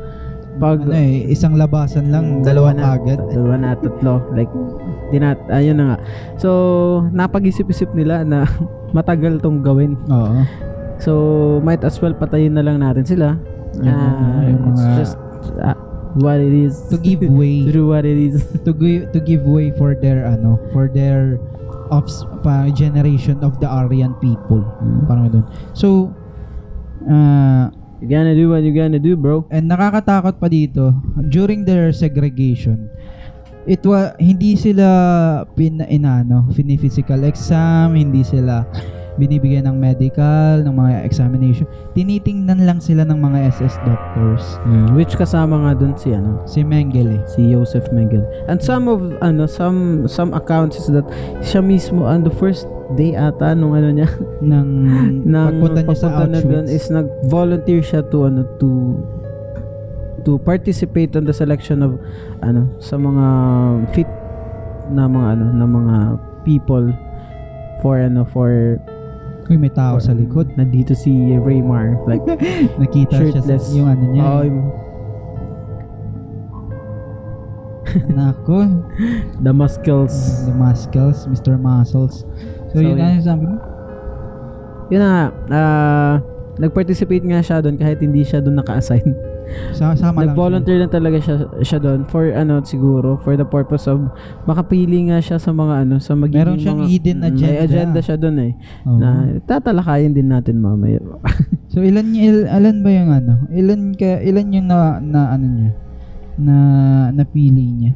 pag ano eh isang labasan lang dalawa na agad dalawa na tatlo like dinat ayun na nga. So napag-isip-isip nila na matagal tong gawin. Oo. So might as well patayin na lang natin sila. Yung mga- yung it's mga- just ah, what it is. To give way. To do what it is. To give to give way for their ano for their offs pa generation of the Aryan people. Mm. parang doon so uh, You gonna do what you gonna do, bro. And nakakatakot pa dito, during their segregation, it wa hindi sila pin inano, physical exam, hindi sila binibigyan ng medical, ng mga examination. Tinitingnan lang sila ng mga SS doctors. Which kasama nga dun si ano, Si Mengele. si Joseph Mengele. And some of ano, some some accounts is that siya mismo on the first day ata nung ano niya ng nang pagpunta niya sa papunta na dun Auschwitz. is nag-volunteer siya to ano to to participate on the selection of ano sa mga fit na mga ano na mga people for ano for Uy, may tao sa likod. nandito si Raymar like Nakita siya sa, shirtless yung ano niya. Oh, yung- Nako, the muscles the muscles, Mr. Muscles. So, So, yun yun. ano sabi mo? yun na nga ah, nag-participate nga siya doon kahit hindi siya doon naka-assign Sa, sama lang. Nag-volunteer lang talaga siya siya doon for ano siguro for the purpose of makapili nga siya sa mga ano sa magiging Meron siyang mga, hidden Mm, May agenda. agenda siya doon eh. Oo. Na tatalakayin din natin mamaya. So ilan il, ilan ba yung ano? Ilan ka ilan yung na, na ano niya? Na napili niya?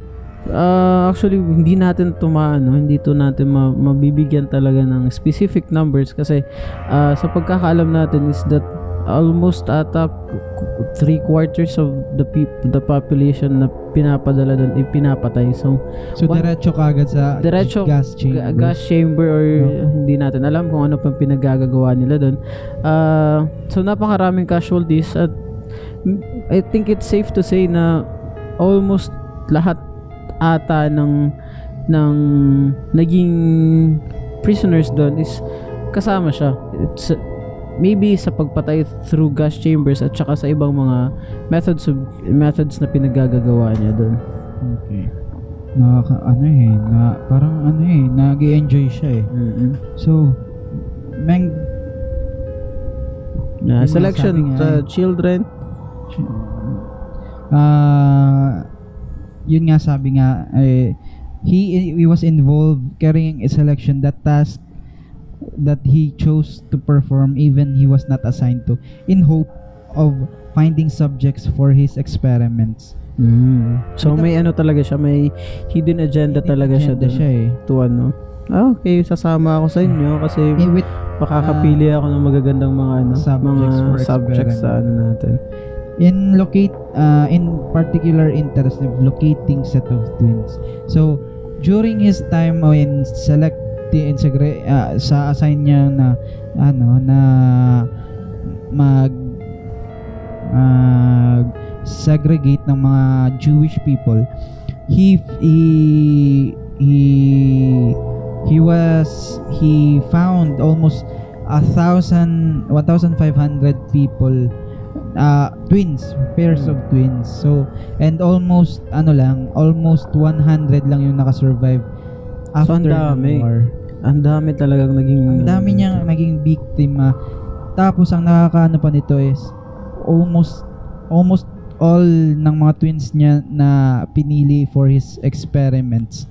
Ah, actually hindi natin tumaano, hindi to natin ma- mabibigyan talaga ng specific numbers kasi ah, sa pagkakaalam natin is that almost ata three quarters of the peop- the population na pinapadala doon ay pinapatay. So So One- diretso kagad sa Diretso, gas chamber. Ga- gas chamber or No. hindi natin alam kung ano pang pinagagagawa nila doon. Ah, so napakaraming casualties at I think it's safe to say na almost lahat ata ng ng naging prisoners doon is kasama siya. It's maybe sa pagpatay through gas chambers at saka sa ibang mga methods of, methods na pinagagagawa niya doon. Okay. Nakaka, ano eh, na, parang ano eh, nag enjoy siya eh. mm So, Meng, Na Yung selection sa eh. children ah yun nga sabi nga, eh, he, he was involved carrying a selection that task that he chose to perform even he was not assigned to in hope of finding subjects for his experiments. Mm. So may ano talaga siya, may hidden agenda talaga siya Agenda doon. siya eh. To ano. Ah, okay, sasama ako sa inyo kasi Eh, with makakapili ako ng magagandang mga ano, Subjects mga subjects sa ano natin. in locate uh, in particular interest of locating set of twins so during his time in select in segre, uh, sa assign niya na ano na mag mag segregate ng mga Jewish people. He he he he was he found almost a thousand 1,500 people uh, twins pairs of twins. So and almost ano lang almost 100 lang yung nakasurvive So, after dami. the war Ang dami talagang naging ang dami niyang naging biktima. Tapos ang nakakaano pa nito is almost almost all ng mga twins niya na pinili for his experiments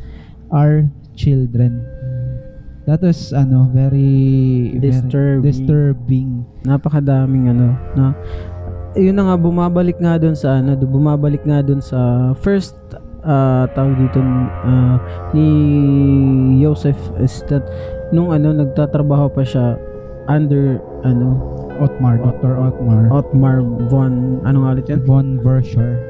are children. That was ano very very Disturbing. disturbing. Napakadaming ano na yun na nga bumabalik nga doon sa ano bumabalik nga doon sa first ah, tawag dito ah, ni Joseph is that nung ano nagtatrabaho pa siya under ano Otmar, Dr. Otmar. Otmar von ano nga ulit yan Von Verscher.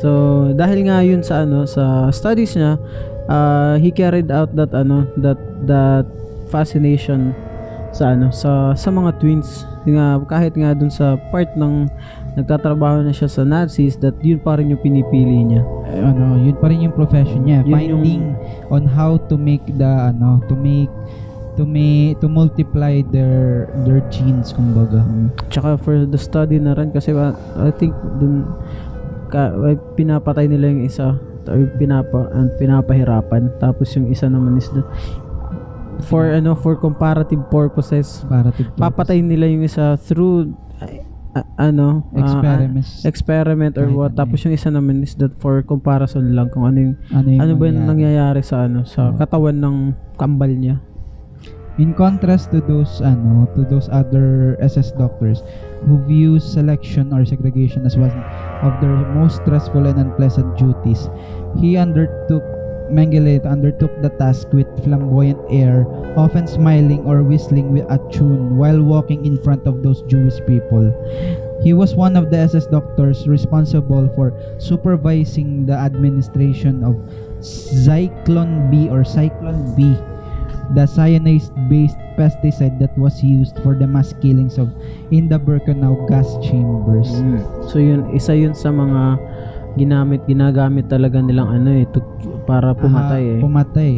So, dahil nga yun sa ano sa studies niya, uh, he carried out that ano that that fascination sa ano sa sa mga twins. Nga kahit nga dun sa part ng nagtatrabaho na siya sa Nazis that yun pa rin yung pinipili niya. Eh, ano, yun pa rin yung profession niya. Yun Finding on how to make the ano, to make to make to multiply their their genes kumbaga. Tsaka for the study na rin kasi uh, I think dun ka, pinapatay nila yung isa or pinapa uh, pinapahirapan tapos yung isa naman is the, for ano for comparative purposes Para to papatay nila yung isa through uh, ano uh, experiments. experiment or what ano tapos yung isa naman is that for comparison lang kung ano yung ano, yung ano ba yung nangyayari sa ano sa Oo. katawan ng kambal niya In contrast to those ano, to those other SS doctors who view selection or segregation as one of their most stressful and unpleasant duties, he undertook Mengele undertook the task with flamboyant air, often smiling or whistling with a tune while walking in front of those Jewish people. He was one of the SS doctors responsible for supervising the administration of Zyklon B or Cyclone B, the cyanide-based pesticide that was used for the mass killings of in the Birkenau gas chambers. Mm. So yun, isa yun sa mga ginamit, ginagamit talaga nilang ano eh, to, para pumatay Ah, eh. Pumatay.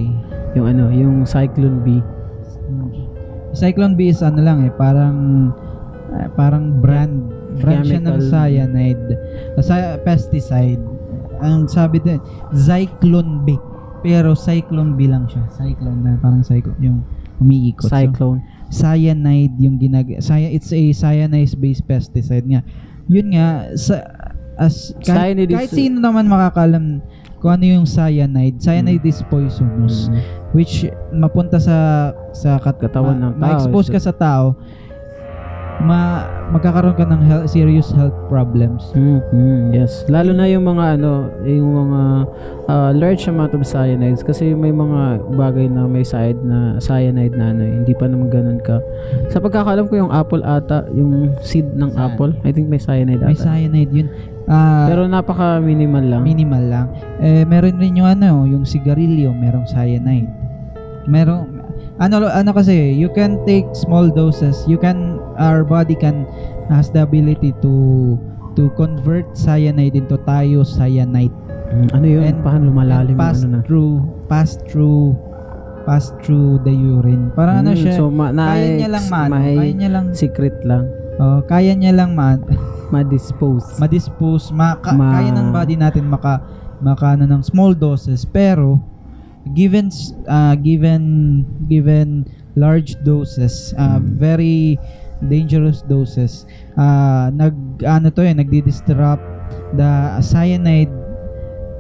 yung ano, yung Cyclone B. Cyclone B is ano lang eh, parang ah, parang brand. Brand siya ng cyanide. Uh, cy- pesticide. Ang sabi din, Zyklone B. Pero Cyclone B lang siya. Cyclone na parang cyclone yung umiikot. So, Cyclone. cyanide yung ginag cyan- it's a cyanide based pesticide nga yun nga sa as kahit, Cyanide kahit sino naman makakalam kung ano yung cyanide cyanide is poisonous Mm. which mapunta sa sa kat- Katawan ma- ng tao. ma-expose ka sa tao ma magkakaroon ka ng health, serious health problems Mm, mm, yes. Lalo na yung mga ano, yung mga uh, large amount of cyanides kasi may mga bagay na may side na cyanide na ano, hindi pa naman ganun ka. Sa pagkakalam ko yung apple ata, yung seed ng apple, I think may cyanide may ata. cyanide yun Ah, Pero napaka minimal lang. minimal lang. Eh, meron rin yung ano, yung sigarilyo, merong cyanide. Merong, ano, ano kasi, you can take small doses. You can, our body can, has the ability to, to convert cyanide into thiocyanate. Mm, ano yun? And- Paano lumalalim pass ano na? through, pass through, pass through the urine. Parang ano Mm, siya, So, ma- na, kaya niya lang man, may kaya niya lang, secret lang. Oh, kaya niya lang man, Ma-dispose. ma-dispose, maka, Ma- kaya ng body natin maka makano ng small doses pero given uh, given given large doses uh, Mm. very dangerous doses uh, nag ano to eh nagdi-disrupt the cyanide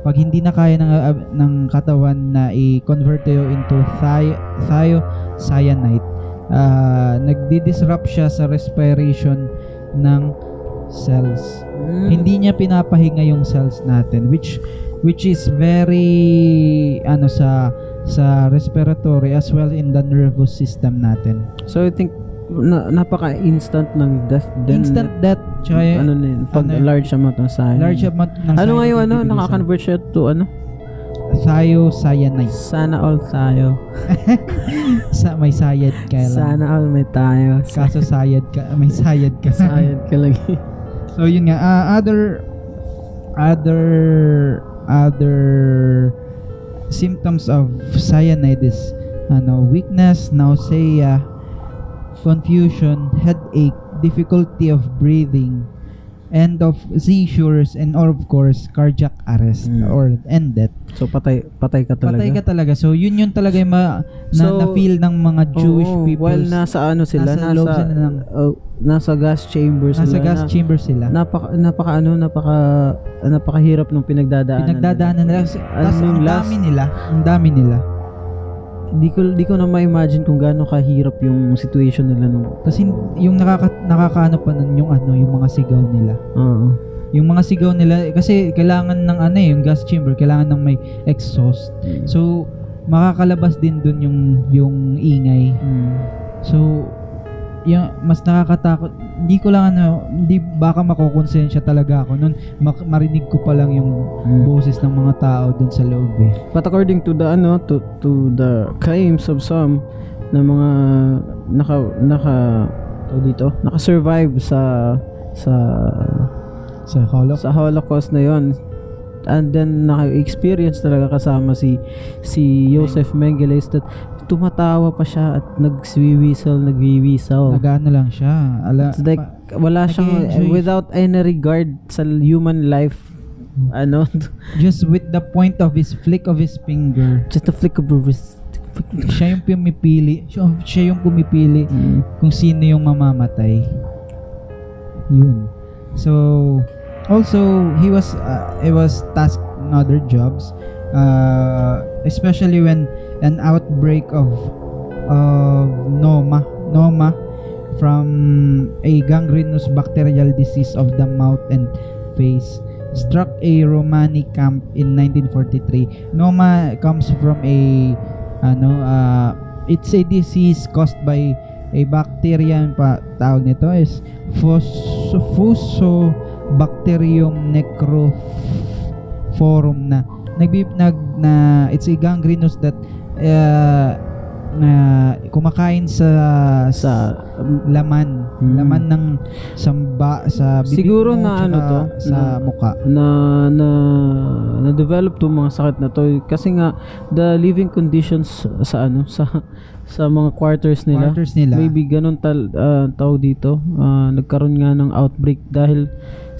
pag hindi na kaya ng uh, ng katawan na i-convert into thi- thiocyanate uh, nagdi-disrupt siya sa respiration ng cells Mm. hindi niya pinapahinga yung cells natin which which is very ano sa sa respiratory as well in the nervous system natin. So, I think na, napaka-instant ng death din. Instant death tsaka ano na yun, pag ano- large amount ng cyanide. large amount ng Ano nga yung ano, nakakonvert siya to ano? Thiocyanate. Sana all tayo. Sa may sayad ka lang. Sana all may tayo. Kaso sayad ka, may sayad ka. Sayad ka lagi. So yun nga, ah, other other other symptoms of cyanide is ano, weakness, nausea, confusion, headache, difficulty of breathing, end of seizures, and or of course cardiac arrest Mm. or and death. So patay patay ka talaga. Patay ka talaga. So yun yun talaga yung ma, na, So, na-feel ng mga Jewish Oo, people. While nasa ano sila, nasa nasa sila ng- oh, nasa gas chamber sila. nasa gas na- chamber sila. Napaka napaka ano, napaka napakahirap ng pinagdadaanan. Pinagdadaanan nila. Kasi, Ano tas yung ang last- dami nila. Ang dami nila. Di ko di ko na ma-imagine kung gaano kahirap yung situation nila nung. Kasi yung nakaka, nakakaano pa nun yung ano, yung mga sigaw nila. Oo. Yung mga sigaw nila, kasi kailangan ng ano eh, yung gas chamber, kailangan ng may exhaust. So, makakalabas din dun yung, yung ingay. Mm. So, yung mas nakakatakot. Hindi ko lang ano, hindi baka makokonsensya talaga ako nun. mak- marinig ko pa lang yung Mm. boses ng mga tao dun sa loob eh. But according to the ano to to the claims of some na mga naka naka tawag dito, naka-survive sa sa Sa Holocaust. sa Holocaust na yon and then naka-experience talaga kasama si si Joseph Mengele that tumatawa pa siya at nagwi-whistle, nagwi-whistle. Nag-ano lang siya. Ala, It's like wala siyang nag-i-enjoy without any regard sa human life ano just with the point of his flick of his finger. just a flick of wrist siya yung pumipili. Siya, siya yung pumipili Mm. kung sino yung mamamatay. Yun. So, also, he was, uh, he was tasked in other jobs. Uh, especially when an outbreak of of Noma, Noma from a gangrenous bacterial disease of the mouth and face struck a Romani camp in 1943. Noma comes from a ano uh, it's a disease caused by a bacteria pa tawag nito is Fus- Fusobacterium necrophorum na nagbib nag na it's a gangrenous that uh, na kumakain sa Sa laman. Hmm. laman ng samba sa bibig Siguro mo, na ano to, sa na- muka. na na na develop tong mga sakit na to. Kasi nga the living conditions sa ano sa sa mga quarters nila quarters nila. maybe ganun tal ah, tawag dito. Ah, nagkaroon nga ng outbreak dahil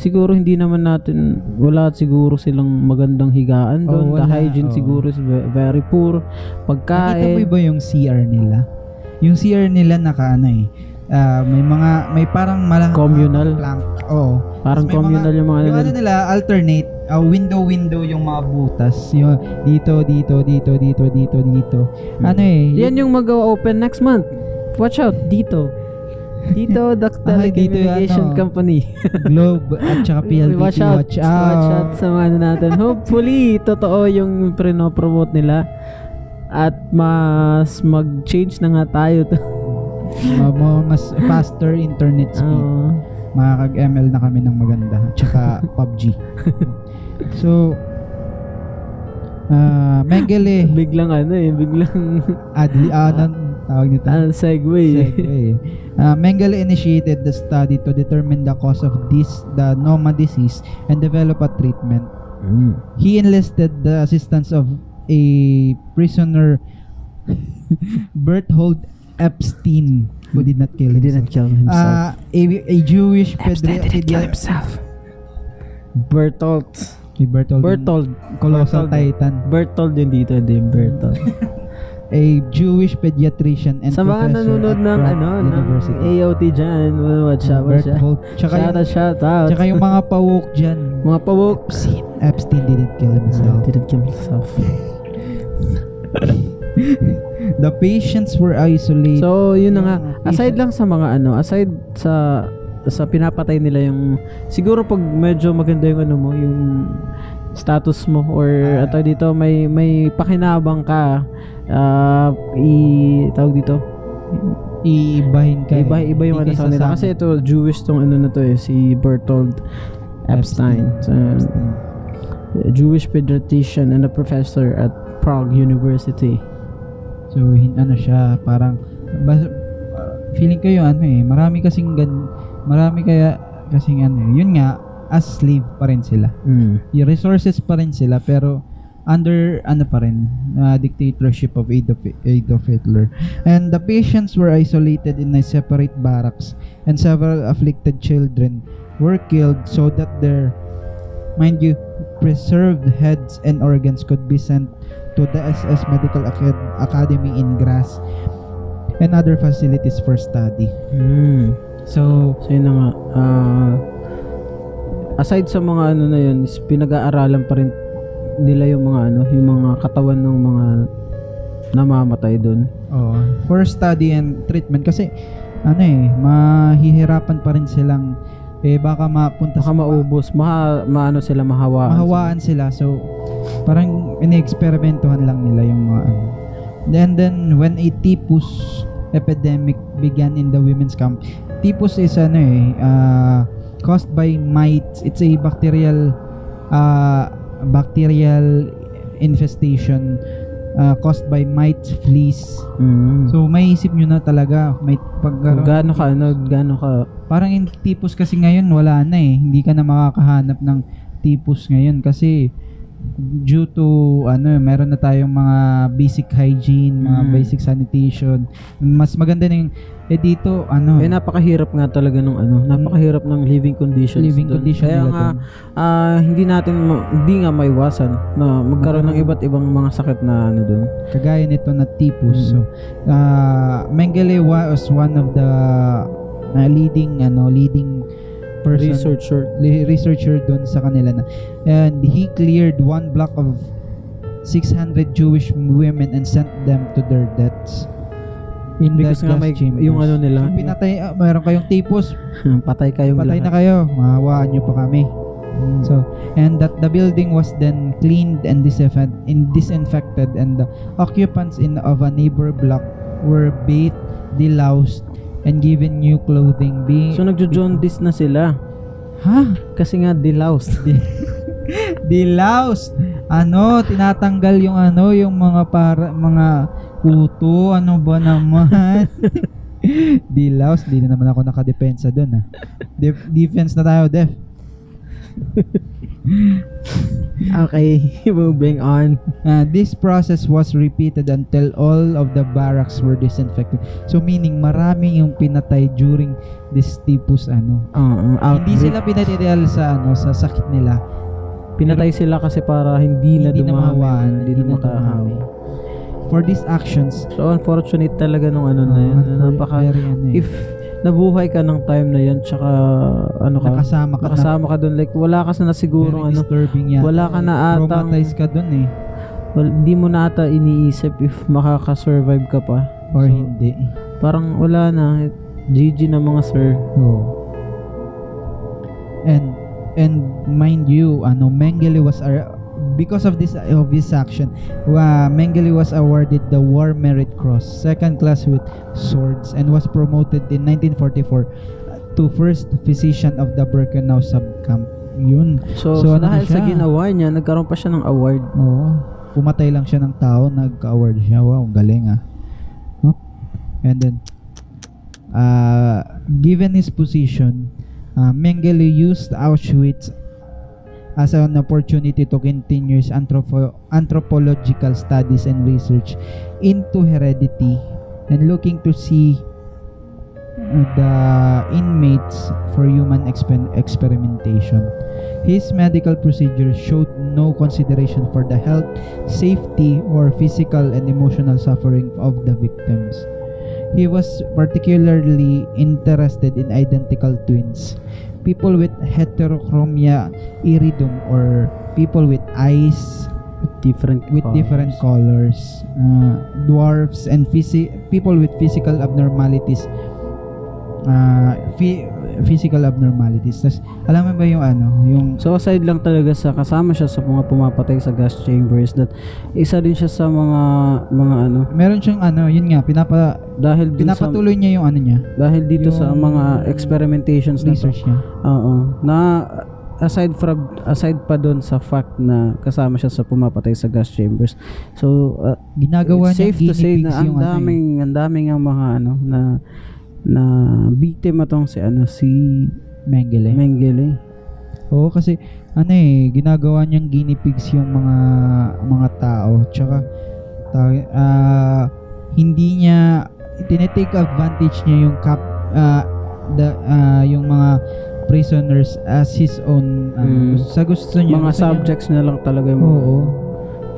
siguro hindi naman natin wala siguro silang magandang higaan Oh, doon the wala, hygiene oh. siguro is ve- very poor Nakita mo pagkain ba yung CR nila? Yung CR nila naka ano eh. ah, may mga may parang malang Communal? plank. Oo. parang communal yung mga Yung ano nila alternate ah, window window yung mga butas. Yung dito dito dito dito dito dito. Ano eh? yan yung mag-open next month watch out dito dito the Ah, dito yung telecommunication ano. company Globe at saka PLDT watch out, watch out. watch out sa mga ano natin. Hopefully, totoo yung prino-promote nila. At mas mag-change na nga tayo. To. Ma- mas faster internet speed. Ah, Makakag-ML na kami ng maganda. Tsaka PUBG. So, ah Mengele, biglang ano eh, biglang Adli, ah, nan- tawag nito. ah, segue. Segue. Uh, Mengele initiated the study to determine the cause of this, the Noma disease, and develop a treatment. Mm. He enlisted the assistance of a prisoner, Berthold Epstein, who did not kill He himself. didn't kill himself. Uh, a, a Jewish pediatrician. Bertolt. Si Berthold. Bertold. Colossal Bertold. Titan. Bertold din dito, hindi Bertold. A Jewish pediatrician and Sa mga professor nanonood ng ano, ng University. AOT dyan, watch out, watch out. Tsaka Shout out, shout out. tsaka yung mga pawok dyan. mga pawok. Epstein didn't kill himself. Didn't kill himself. The patients were isolated. So, yun na nga. Aside lang sa mga ano, aside sa sa pinapatay nila yung siguro pag medyo maganda yung ano mo, yung status mo or Ah. ato dito may may pakinabang ka ah, i tawag dito iibahin ka. iba eh. iba yung ano sa sasama. kasi ito Jewish tong ano na to eh si Bertold Epstein, So, Epstein. Jewish pediatrician and a professor at Prague University So, hin- ano siya, parang, bas, uh, feeling ko yung ano eh, marami kasing gan, marami kaya kasing ano eh, yun nga, as slave pa rin sila. mm. Yung resources pa rin sila, pero under ano pa rin uh, dictatorship of Adolf, Adolf Hitler and the patients were isolated in a separate barracks and several afflicted children were killed so that their mind you preserved heads and organs could be sent to the SS Medical Acad- Academy in Graz and other facilities for study Mm. so So yun na nga. Ah, aside sa mga ano na yun, is pinag-aaralan pa rin nila yung mga ano, yung mga katawan ng mga namamatay doon. Oh, for study and treatment kasi ano eh, mahihirapan pa rin silang eh baka mapunta Baka maubos, maha, maano sila mahawaan. mahawaan sila. So parang ini-eksperimentuhan lang nila yung mga ano. Then then when a typhus epidemic began in the women's camp. Typhus is ano eh uh, caused by mites. It's a bacterial uh, bacterial infestation uh, caused by mites, fleas, Mm. So maiisip nyo na talaga may pag Kung gaano ka, ano, gaano ka, parang yung tipos kasi ngayon wala na eh. Hindi ka na makakahanap ng tipos ngayon kasi due to ano, meron na tayong mga basic hygiene, mga Mm. basic sanitation. Mas maganda na yung eh dito ano, eh napakahirap nga talaga ng ano, napakahirap ng living conditions. living doon. condition Kaya nga, ah, hindi natin, hindi nga maiwasan na magkaroon ng iba't ibang mga sakit na ano doon. kagaya nito na tipos. Mm. So, uh, Mengele was one of the uh, leading ano, leading person Researcher. researcher doon sa kanila na and he cleared one block of 600 Jewish women and sent them to their deaths in Because nga gas may, chambers. yung ano nila, Kung pinatay, ah, mayroon kayong tipos, patay kayong patay na lahat. kayo, mahawaan nyo pa kami. So, and that the building was then cleaned and disinfect, in disinfected and the occupants in of a neighbor block were bathed, deloused, and given new clothing. Being, So nagjo-jaundice na sila. ha? Kasi nga dilaused. Dilaus. Ano, tinatanggal yung ano, yung mga para mga kuto, ano ba naman? Dilaus, di na naman ako nakadepensa doon ah. Def- defense na tayo, def. okay, moving on. Ah, this process was repeated until all of the barracks were disinfected. So meaning marami yung pinatay during this typus ano. Uh, Hindi sila pinatay dahil sa ano sa sakit nila. Pinatay sila kasi para hindi na Hindi na dumami. mahawaan, Hindi na hindi na makahawi. For these actions, So unfortunate talaga nung ano na yun. ah, Napaka, very ano eh. if nabuhay ka ng time na yun, tsaka ano ka, nakasama ka na nakasama ka doon, like wala ka na siguro ano, disturbing yan. wala ka na atang, Traumatized ka dun eh. well, hindi mo na ata iniisip if makaka-survive ka pa. Or So, hindi. Parang wala na. GG na mga sir. Oo. And and mind you, ano Mengele was ar- because of this of this action, wa Mengele was awarded the War Merit Cross, second class with swords, and was promoted in 1944 to first physician of the Birkenau subcamp. Yun. So, So, ano na dahil sa siya? ginawa niya, nagkaroon pa siya ng award. Oo. Pumatay lang siya ng tao, nagka-award siya. Wow, galing ah. No? And then, uh, given his position, uh, Mengele used Auschwitz as an opportunity to continue his anthropo- anthropological studies and research into heredity and looking to see the inmates for human expen- experimentation. His medical procedures showed no consideration for the health, safety, or physical and emotional suffering of the victims. He was particularly interested in identical twins, people with heterochromia iridum or people with eyes Different with colors. different colors, uh, dwarfs and physi- people with physical abnormalities uh, physical abnormalities. Tas, alam mo ba yung ano, yung So aside lang talaga sa kasama siya sa mga pumapatay sa gas chambers that isa din siya sa mga mga ano meron siyang ano, yun nga, pinapa dahil dun sa pinapatuloy niya yung ano niya, dahil dito sa yung mga experimentations na to. research niya. Oo. Na aside from aside pa doon sa fact na kasama siya sa pumapatay sa gas chambers. So uh, Ginagawa niya safe to say na ang yung ano, eh. daming ang daming ang mga ano na na biktima tong si ano si Mengele. Mengele. Oo, kasi ano eh, ginagawa niyang guinea pigs yung mga mga tao. Tsaka ah, hindi niya tinetake advantage niya yung cap ah, the ah, yung mga prisoners as his own ano, Mm. sa gusto niya Mga gusto niya- subjects na lang talaga yung Oo.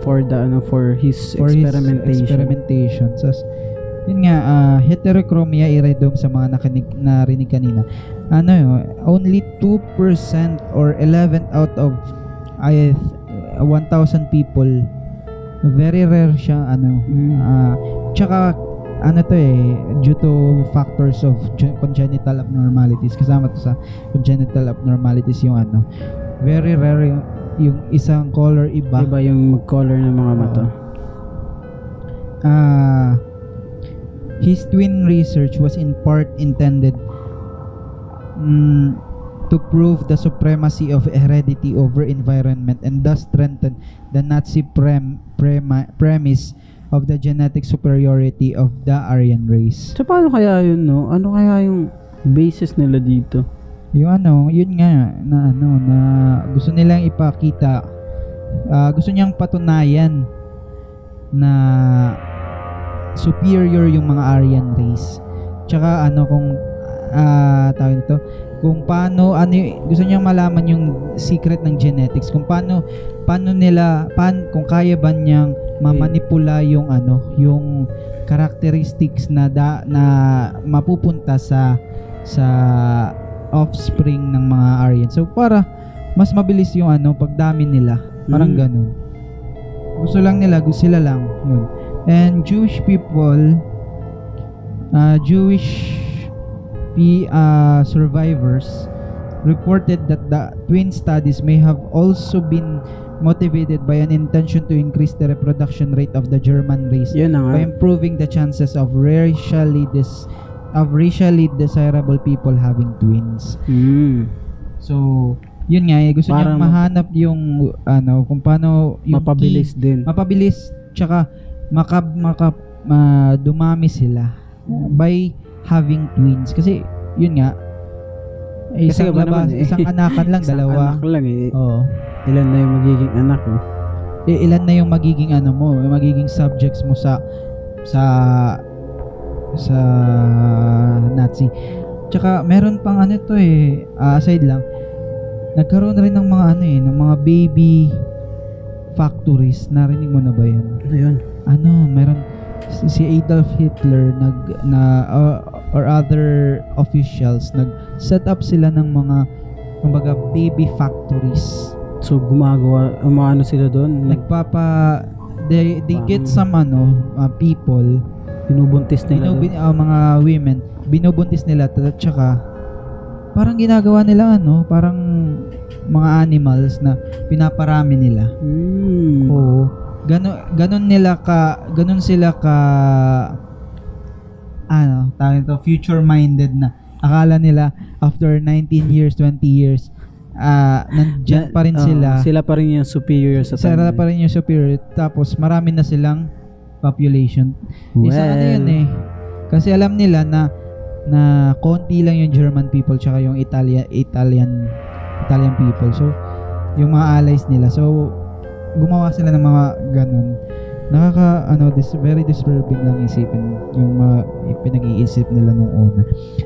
for the ano for his for his experimentation. experimentation. So, yun nga, ah, heterochromia iridum sa mga nakinig, narinig kanina. Ano yun, only 2% or 11 out of ay, 1,000 people, very rare siya, ano, Mm. ah, tsaka, ano to eh, due to factors of ge- congenital abnormalities, kasama to sa congenital abnormalities yung ano, very rare yung, yung isang color iba. Iba yung color ng mga mata. Ah, his twin research was in part intended mm, to prove the supremacy of heredity over environment and thus strengthen the Nazi prem, prema, premise of the genetic superiority of the Aryan race. So paano kaya yun no? Ano kaya yung basis nila dito? Yung ano, yun nga na ano na gusto nilang ipakita ah, gusto niyang patunayan na superior yung mga Aryan race. Tsaka ano kung ah tawag nito, kung paano ano gusto niyang malaman yung secret ng genetics, kung paano paano nila pan kung kaya ba niyang mamanipula yung ano, yung characteristics na da, na mapupunta sa sa offspring ng mga Aryan. So para mas mabilis yung ano pagdami nila. Parang Mm. ganun. Gusto lang nila, gusto sila lang. Yun. And Jewish people uh, Jewish P, uh, survivors reported that the twin studies may have also been motivated by an intention to increase the reproduction rate of the German race by improving the chances of racially dis of racially desirable people having twins. Mm. So, yun nga eh, gusto Para niyang mahanap yung ano, kung paano yung Mapabilis key- din. mapabilis tsaka maka, maka ma- dumami sila by having twins kasi yun nga Kasi isang labas, naman eh. isang anakan lang Isang dalawa anak lang eh. oo Ilan na yung magiging anak eh. I- ilan na yung magiging ano mo yung magiging subjects mo sa sa sa Nazi tsaka meron pang ano to eh ah, aside lang nagkaroon rin ng mga ano eh ng mga baby factories narinig mo na ba yun Ano yun? Ano, meron si, Adolf Hitler nag na uh, or other officials nag set up sila ng mga kumbaga baby factories. So gumagawa, umaano sila doon? Nag, Nagpapa they they get Pang- some ano uh, people binubuntis nila binubin, uh, mga women binubuntis nila at tsaka parang ginagawa nila ano parang mga animals na pinaparami nila Mm. Oo. Ganon, ganon nila ka, ganon sila ka, ano, tawag ito, future-minded na. Akala nila, after 19 years, 20 years, ah nandyan pa rin sila. sila pa rin yung superior sa Sila time. pa rin yung superior. Tapos, marami na silang population. Isa ano Well, yun eh. Kasi alam nila na na konti lang yung German people tsaka yung Italia, Italian Italian people. So, yung mga allies nila. So, gumawa sila ng mga ganun. Nakaka, ano, this, very disturbing lang isipin yung mga pinag-iisip nila nung una.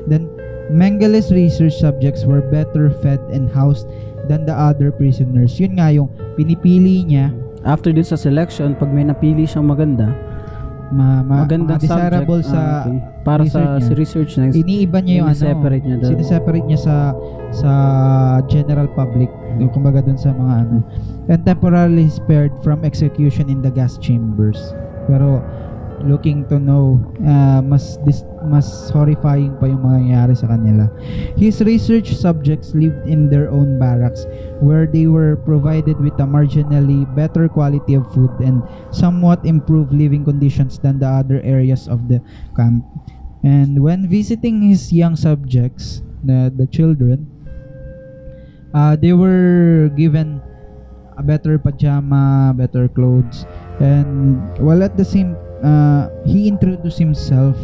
Then, Mengeles research subjects were better fed and housed than the other prisoners. Yun nga yung pinipili niya After din sa selection, pag may napili siyang maganda, ma, ma, magandang mga desirable subject, sa ah, okay. para sa research niya. research na iniiba niya yung ano Sine-separate niya daw. sineseparate niya sa sa general public kumbaga dun sa mga ano and temporarily spared from execution in the gas chambers. Pero looking to know uh, mas dis, mas horrifying pa yung mangyayari sa kanila. His research subjects lived in their own barracks where they were provided with a marginally better quality of food and somewhat improved living conditions than the other areas of the camp. And when visiting his young subjects the, the children uh, they were given a better pajama, better clothes, and while at the same, uh, he introduced himself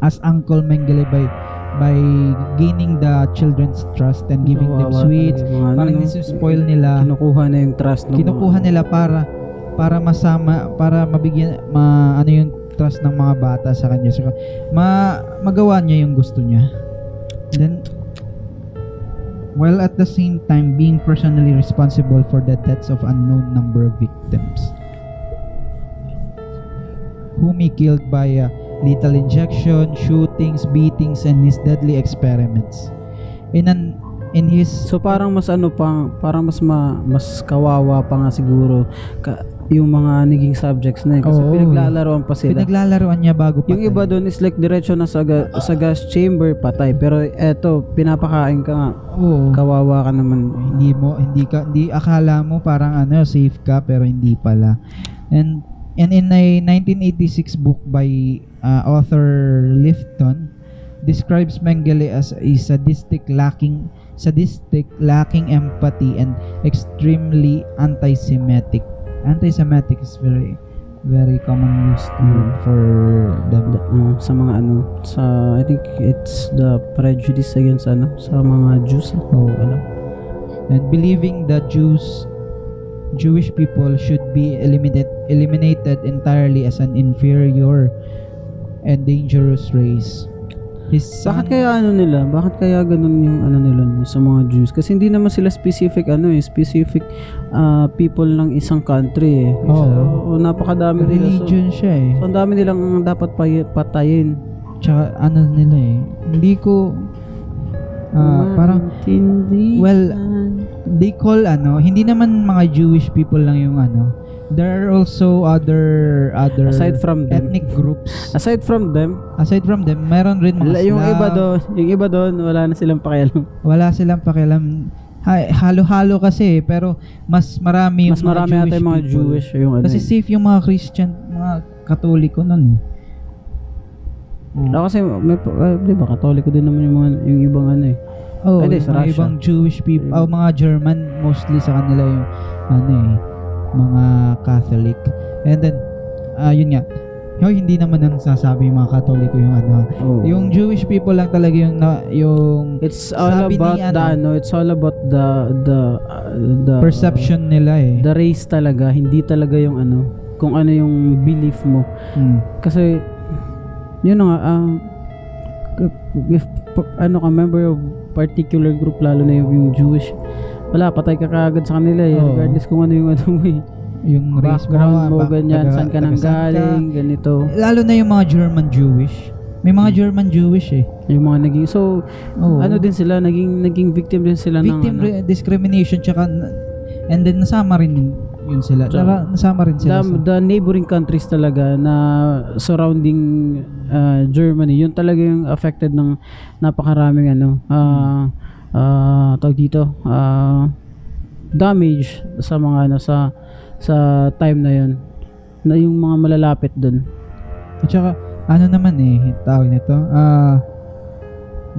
as Uncle Mengele by by gaining the children's trust and giving them Kawawa sweets. talaga yung mga Parang ano, spoil nila. Kinukuha na yung trust ng Kinukuha mga- nila para para masama para mabigyan ma ano yung trust ng mga bata sa kanya. So, ma magawa niya yung gusto niya. Then while at the same time being personally responsible for the deaths of unknown number of victims whom he killed by uh, lethal injection, shootings, beatings, and his deadly experiments. In an in his So parang mas ano pa, parang mas ma, mas kawawa pa nga siguro ka, yung mga naging subjects na yun. Kasi Oo. pinaglalaroan pa sila. pinaglalaroan niya bago yung patay. iba doon is like diretso na sa, ga- sa gas chamber patay. Pero eto, pinapakain ka nga. Oo. Kawawa ka naman. hindi mo hindi ka hindi akala mo parang ano safe ka pero hindi pala. And and in a 1986 book by uh, author Lifton describes Mengele as a sadistic lacking sadistic lacking empathy and extremely anti-Semitic. Anti-Semitic is very very common used word for them. Da- uh, sa mga ano, sa I think it's the prejudice against ano, sa mga Jews. ah. Oh, Alam. and believing that Jews Jewish people should be eliminated eliminated entirely as an inferior and dangerous race. Son, Bakit kaya ano nila? Bakit kaya ganun yung ano nila no, sa mga Jews? Kasi hindi naman sila specific ano eh, specific ah, people ng isang country eh. Oo. So, napakadami nila. So, religion siya eh. so, ang dami nilang dapat pay- patayin. Tsaka ano nila eh. Hindi ko ah, parang Maintindihan. well, they call ano, hindi naman mga Jewish people lang yung ano, there are also other other Aside from them. ethnic groups. Aside from them, Aside from them, meron rin mga yung iba doon, yung iba doon wala na silang pakialam. Wala silang pakialam. Ha- halo-halo kasi eh, pero mas marami yung Mas marami mga ata yung mga people. Jewish yung ano. Kasi eh. safe yung mga Christian, mga Katoliko nun. Oh. Ako kasi may uh, 'di ba Katoliko din naman yung mga yung ibang ano eh. Oh, Hindi, yung mga Russia. ibang Jewish people, oh, mga German mostly sa kanila yung ano eh, mga Catholic. And then ah yun nga. Yo, hindi naman ang sasabi yung mga Katoliko yung ano. Oh. Yung Jewish people lang talaga yung na, yung it's all sabi ni about ano, the ano, it's all about the the uh, the perception nila eh. the race talaga, hindi talaga yung ano, kung ano yung belief mo. Mm. Kasi yun nga um, if ano ka member of particular group lalo na yung, yung Jewish wala patay ka kagad sa kanila eh Oo. regardless kung ano yung ano mo eh Yung race background mo ba- ganyan taga- saan ka nang taga saan ka. galing ganito Lalo na yung mga German Jewish. May mga German Jewish eh. yung mga naging so Oo. ano din sila naging naging victim din sila Victim ng ano, re- discrimination tsaka na- and then nasama rin yun sila. Tsaka- Tsaka nasama rin sila. the, sa- the neighboring countries talaga na surrounding uh, Germany yun talaga yung affected ng napakaraming ano ah ah, tawag dito ah, damage sa mga ano sa sa time na yun na yung mga malalapit dun At saka, ano naman eh, tawag nito, ah,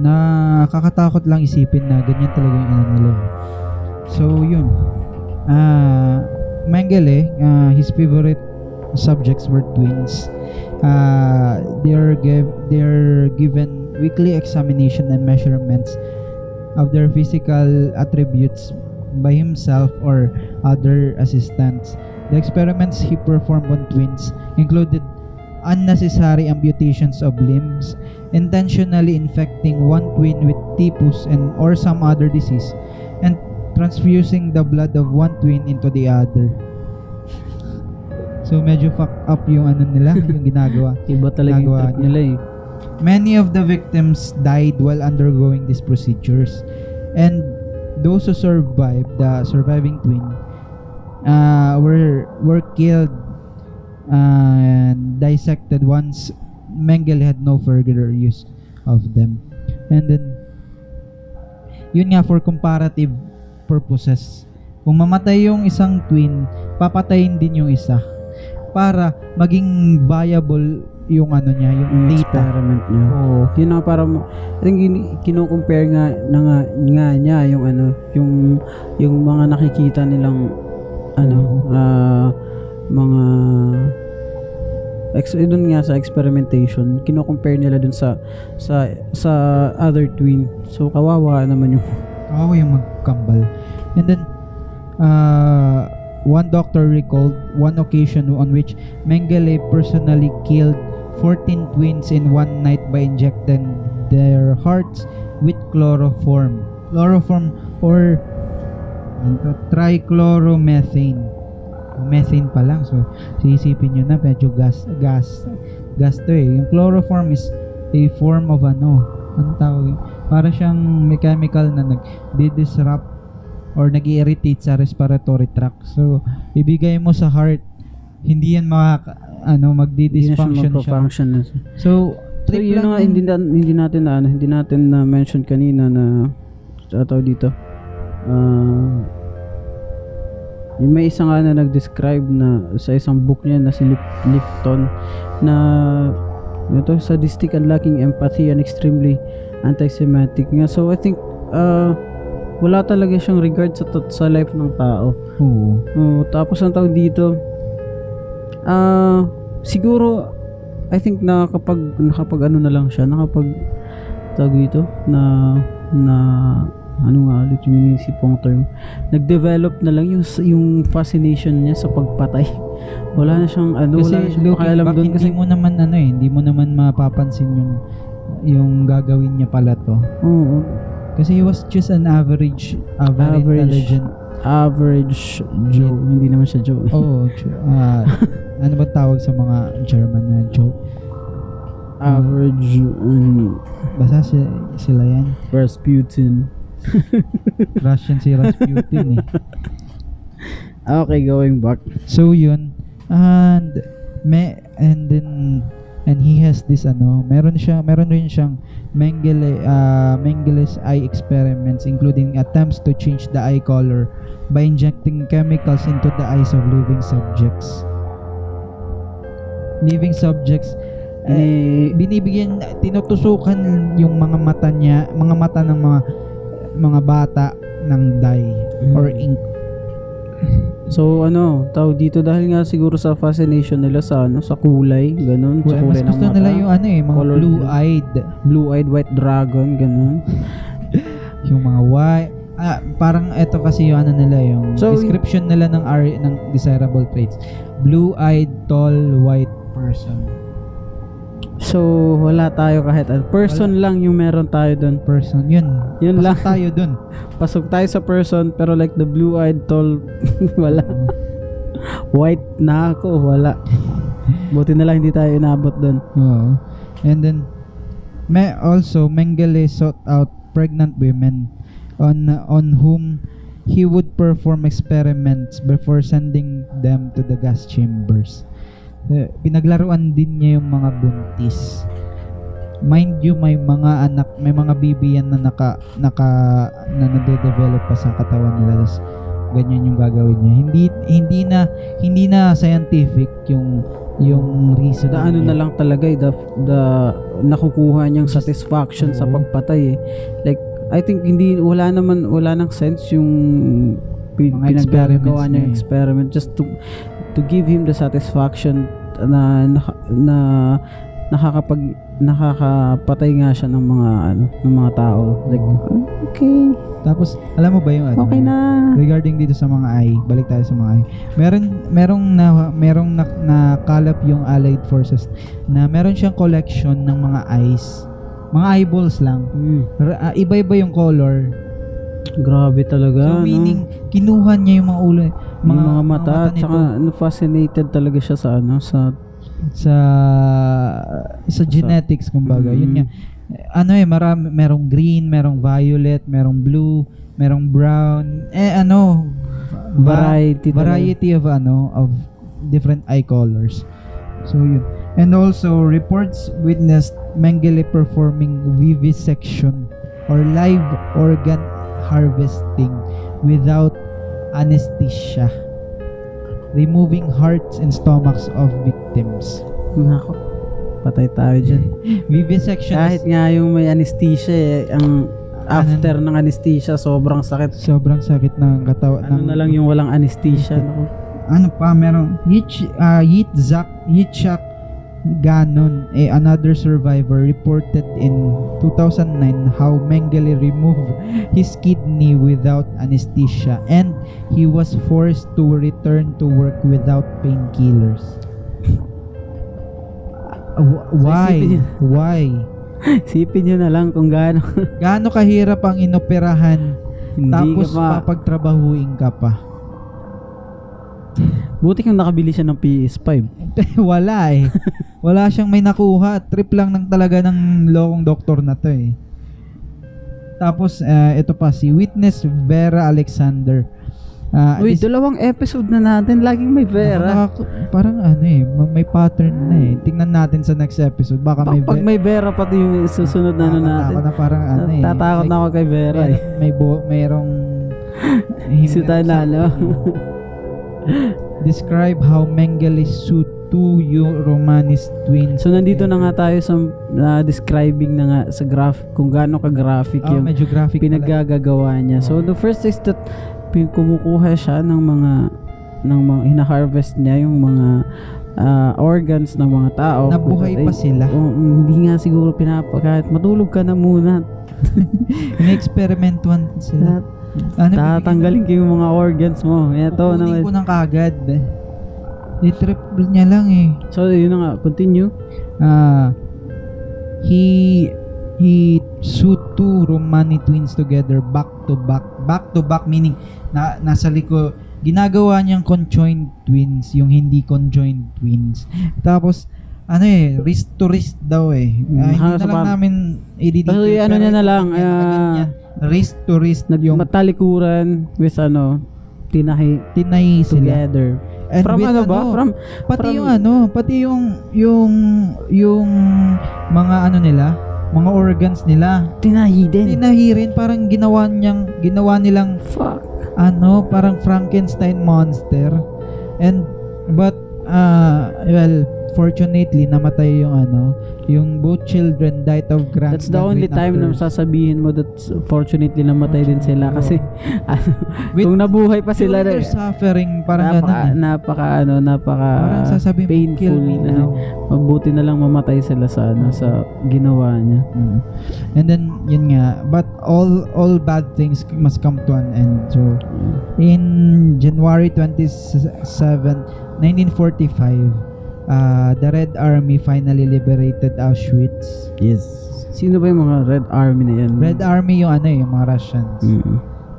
nakakatakot lang isipin na ganyan talaga yung ano nila. eh. So, yun. Ah, Mengele, ah, his favorite subjects were twins. Ah, they're give, they're given weekly examination and measurements of their physical attributes by himself or other assistants. The experiments he performed on twins included unnecessary amputations of limbs, intentionally infecting one twin with typhus and or some other disease, and transfusing the blood of one twin into the other. So medyo fuck up yung ano nila, yung ginagawa. iba talaga yung trip nila eh Many of the victims died while undergoing these procedures. And those who survived, the surviving twin, uh, were were killed uh, and dissected once Mengele had no further use of them. And then, yun nga for comparative purposes. Kung mamatay yung isang twin, papatayin din yung isa para maging viable yung ano niya, yung yung data. experiment niya Oo. yun nga parang I think kino-compare nga na nga, nga niya yung ano yung yung mga nakikita nilang ano ah, mga ex dun nga sa experimentation kino-compare nila dun sa sa sa other twin so kawawa naman yung Kawawa yung magkambal. And then, uh, one doctor recalled one occasion on which Mengele personally killed 14 twins in one night by injecting their hearts with chloroform. Chloroform or ano trichloromethane. Methane pa lang. So, siisipin nyo na medyo gas, gas, gas to eh. Yung chloroform is a form of ano, ano tawag yun? Para siyang chemical na nag-disrupt or nag irritate sa respiratory tract. So, ibigay mo sa heart, hindi yan maka, ano, magdi-dysfunction siya. siya. So, So, yun nga, hindi, na, hindi natin na, ano, hindi natin na mention kanina na sa tawag dito. Ah, yung may isa nga na nag-describe na sa isang book niya na si Lip- Lifton na ito sadistic and lacking empathy and extremely anti-Semitic nga. So I think uh, wala talaga siyang regard sa sa life ng tao. Oo. Oh, tapos ang tawag dito, ah, siguro, I think nakakapag, nakapag ano na lang siya, nakapag, tawag dito, na, na, ano nga ulit yung inisip kong term, nag-develop na lang yung, yung fascination niya sa pagpatay. Wala na siyang, ano, Kasi wala na siyang looking pakialam doon kasi, hindi mo naman ano eh, hindi mo naman mapapansin yung yung gagawin niya pala to. oo, Kasi he was just an average, uh, very Average. intelligent. average Joe, hindi naman siya Joe. Oh, uh, ano ba tawag sa mga German na joke? Average, um, Basta si, sila yan. Rasputin. Russian si Rasputin eh. Okay, going back. So yun and me and then and he has this ano, meron siya meron rin siyang Mengele uh, Mengele's eye experiments including attempts to change the eye color by injecting chemicals into the eyes of living subjects. Living subjects eh, binibigyan tinutusukan yung mga mata niya, mga mata ng mga mga bata ng dye or Mm. ink. so ano, tawag dito dahil nga siguro sa fascination nila sa ano, sa kulay, ganun, sa Well, kulay mas ng gusto mata. nila yung ano eh, mga blue-eyed. blue-eyed white dragon, ganun. yung mga white ah, parang ito kasi yung ano nila yung So, description nila ng R ng desirable traits blue-eyed tall white person So, wala tayo kahit ano. Person lang yung meron tayo doon. person yun Yun Pasok lang. tayo dun Pasok tayo sa person, pero like the blue-eyed tall, wala. White na ako, wala. Buti na lang hindi tayo inabot doon. Oo. and then may also Mengele sought out pregnant women on on whom he would perform experiments before sending them to the gas chambers. Eh, pinaglaruan din niya yung mga buntis. Mind you, may mga anak, may mga bibi yan na naka, naka, na nade-develop pa sa katawan nila. Tapos, ganyan yung gagawin niya. Hindi, hindi na, hindi na scientific yung, yung reason. The ano na lang talaga eh, the, the nakukuha niyang satisfaction sa Oo. pagpatay eh. Like, I think hindi, wala naman, wala nang sense yung pinagagawa niya eh. experiment just to to give him the satisfaction na na, na nakakapag nakakapatay nga siya ng mga ano ng mga tao like okay Tapos, alam mo ba yung ano? okay na regarding dito sa mga eye, balik tayo sa mga eye. Meron merong na merong na, nakalap yung Allied Forces na meron siyang collection ng mga eyes. Mga eyeballs lang. Mm, ah, iba-iba yung color. Grabe talaga So no? meaning kinuha niya yung mga ulo, mga, yung mga mata at nito saka ano, fascinated talaga siya sa ano sa sa sa genetics kumbaga. Yun Mm. nga. Ano eh, marami merong green, merong violet, merong blue, merong brown. Eh ano, va- variety talaga. variety of ano of different eye colors. So yun. And also reports witnessed Mengele performing vivisection or live organ harvesting without anesthesia. Removing hearts and stomachs of victims. Nako, patay tayo dyan. Vivisection Kahit nga yung may anesthesia eh, ang after ng anesthesia sobrang sakit. sobrang sakit ng katawan. Ano na lang yung walang anesthesia. Ano pa meron Yich uh, Yitzhak Yitzhak Ganon eh, another survivor reported in 2009 how Mengele removed his kidney without anesthesia and he was forced to return to work without painkillers Uh, wh- why isipin why Sipin nyo na lang kung gaano. gaano kahirap ang inoperahan Hindi tapos ka pa. papagtrabahuin ka pa Buti kang nakabili siya ng PS5. Wala eh. Wala siyang may nakuha. Trip lang ng talaga ng lokong doktor na to eh. Tapos, eh, ito pa, si Witness Vera Alexander. Ah, Uy, this- dalawang episode na natin. Laging may Vera. Nakaka- parang ano eh, ma- may pattern na eh. Tingnan natin sa next episode. Baka may Pag, pag may Vera pati yung susunod na ano natin. Nakakatakot na parang ano eh. Tatakot na ako kay Vera eh. May, may bo, mayroong... Si Tanalo. Describe how Mengele sued two you Romanis twins. So nandito na nga tayo sa ah, describing na nga sa graph kung gaano ka-graphic Oh, yung medyo graphic pala. pinagagagawa niya. So the first is that kumukuha siya ng mga ng mga hina-harvest niya yung mga ah, organs ng mga tao. Nabuhay Ay, pa sila. oh, hindi nga siguro pinapa kahit matulog ka na muna. Ine-experimentuhan sila. Ano, Tatanggalin ko yung mga organs mo. Ito Kukunin ko naman. ng kagad. I-trip niya lang eh. So yun na nga, continue. Ah, he he sued two Romani twins together back to back. Back to back meaning na nasa liko ginagawa niyang conjoined twins, yung hindi conjoined twins. Tapos ano eh, wrist to wrist daw eh. Mm, hindi na lang namin i-detail. Pero ano niya na lang, ganyan. wrist to wrist Nag yung matalikuran with ano tinahi Tinay sila. together. And from with ano ba? From pati from- yung ano, pati yung yung yung mga ano nila, mga organs nila. tinahi din. Tinahi rin parang ginawa niyang ginawa nilang Fuck. ano, parang Frankenstein monster. And but uh well, fortunately namatay yung ano, yung both children died of grand That's the only time na sasabihin mo that fortunately namatay din sila kasi ano, kung nabuhay pa sila their suffering parang napaka, ganun. eh. napaka ano napaka Parang sasabihin mo, painful me na now. mabuti na lang mamatay sila sa ano sa ginawa niya. Mm. And then yun nga, but all all bad things must come to an end. So in January 27, 1945, uh, the Red Army finally liberated Auschwitz. Yes. Sino ba yung mga Red Army na yan? Red Army yung ano eh, yung mga Russians. Mm.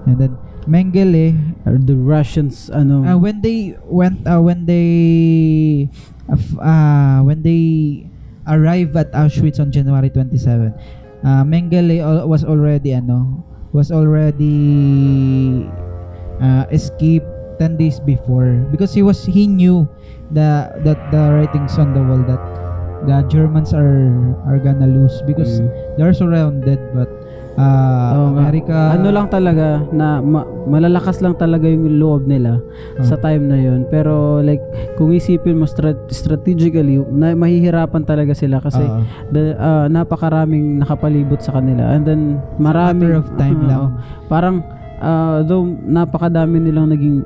And then Mengele, Or the Russians ano uh, when they went, uh, when they, uh, when they arrived at Auschwitz on January 27, uh, Mengele was already ano, was already uh, escaped 10 days before because he was he knew the that the writings on the wall that the Germans are are gonna lose because Mm. they're surrounded but uh, nga. America ano lang talaga na ma- malalakas lang talaga yung loob nila Oh. sa time na yun pero like kung isipin mo strat- strategically na mahihirapan talaga sila kasi Oo. the, ah, napakaraming nakapalibot sa kanila and then marami of time lang. Oo. parang ah, though napakadami nilang naging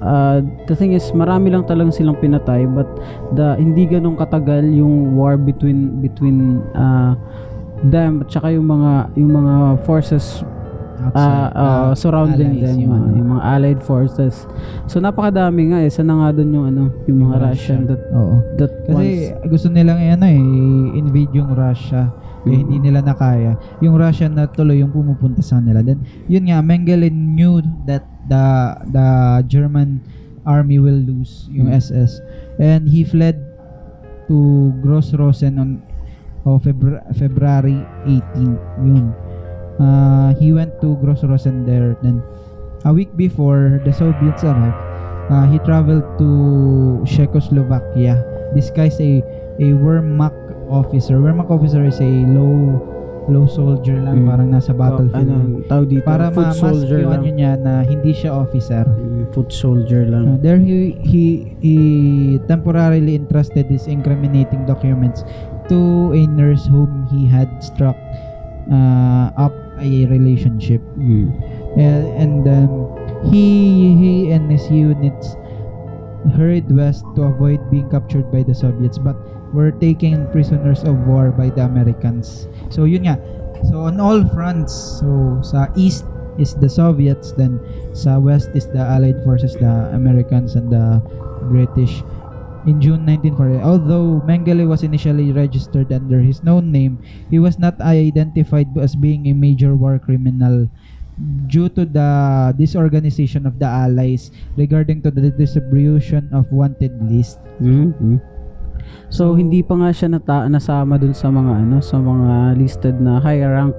ah, the thing is marami lang talagang silang pinatay but the hindi ganong katagal yung war between between ah, them at saka yung mga yung mga forces Outside. ah ah, Ah, surrounding allies, them yung ano. yung mga allied forces so napakadami nga eh sana nga doon yung ano yung mga Russian that Oo. that Kasi wants gusto nilang eh, ano eh, invade yung Russia. Mhm. hindi nila nakaya. Yung Russia na tuloy yung pumupunta sa nila. Then, yun nga, Mengele knew that the the German army will lose yung. SS. And he fled to Grossrosen on oh, Febru- February 18. Yun. Uh, he went to Grossrosen there. Then, a week before the Soviets arrived, uh, he traveled to Czechoslovakia disguised a a Wehrmacht officer. Wehrmacht officer is a low low soldier lang, Mm. parang nasa battlefield. ano tawag dito para foot soldier lang ano niya na hindi siya officer. Mm, foot soldier lang Uh, there he, he he temporarily entrusted his incriminating documents to a nurse whom he had struck uh, up a relationship. Mm. Uh, and um, he he and his units hurried west to avoid being captured by the Soviets but were taken prisoners of war by the Americans. So yun nga. So on all fronts, so sa east is the Soviets, then sa west is the Allied forces, the Americans and the British. In June 1940, although Mengele was initially registered under his known name, he was not identified as being a major war criminal due to the disorganization of the allies regarding to the distribution of wanted list. Mhm. So, hindi pa nga siya nata- nasama dun sa mga ano sa mga listed na high rank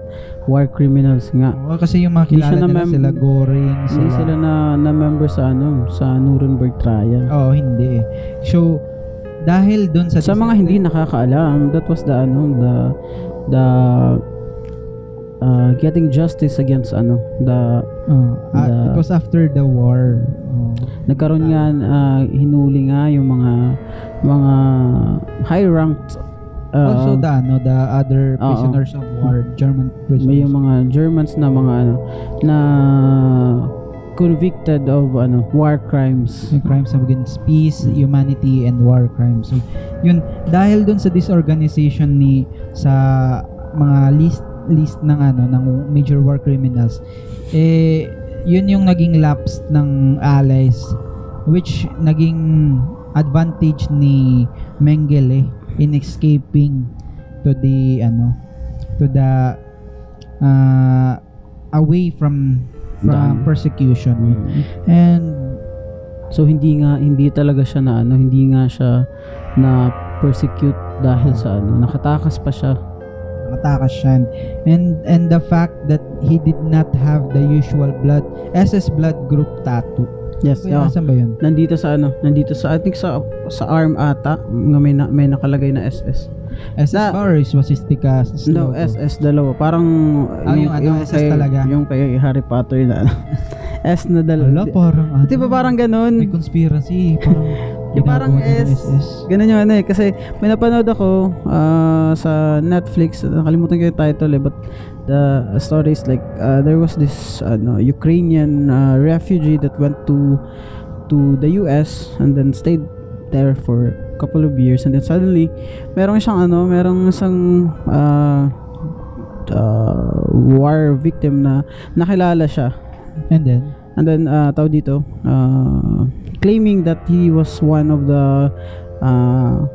war criminals nga. Oo, kasi yung mga kilala nila na-mem- sila Goring, Hindi sila, sila na, na member sa ano sa Nuremberg trial. Oo, hindi eh. So, dahil dun sa... Sa mga hindi nakakaalam, that was the ano the the uh, getting justice against ano the ah, the- it was after the war. Oo. nagkaroon nga uh, hinuli nga yung mga mga high ranked also the ano, the other prisoners of war, German may prisoners. yung mga Germans na mga ano na convicted of ano war crimes. yung crimes against peace, humanity, and war crimes. So, yun, dahil dun sa disorganization ni sa mga list list ng ano ng major war criminals eh yun yung naging lapse ng allies which naging advantage ni Mengele in escaping to the ano to the uh, away from from persecution Mm. and So hindi nga hindi talaga siya na ano, hindi nga siya na persecute dahil sa ano, nakatakas pa siya. Nakatakas siya and and the fact that he did not have the usual blood SS blood group tattoo Yes, Kaya yeah. ba yun? Nandito sa ano, nandito sa I think sa sa arm ata, nga may na, may nakalagay na SS. SS Na- ba or is Wasistica No? SS dalawa. Parang Ah, yung ano, SS kay, talaga? Yung kay Harry Potter na ano. S na Wala, dalawa. parang ano. Di ba parang May ganun? conspiracy. Parang Yung parang S. SS. Ganun yung ano eh. Kasi may napanood ako ah, sa Netflix. Nakalimutan ko yung title eh. But the story is like, uh, there was this ano, Ukrainian uh, refugee that went to to the US and then stayed there for a couple of years and then suddenly merong siyang ano merong isang uh, uh, war victim na nakilala siya And then, And then, uh, tawag dito, uh, claiming that he was one of the, uh,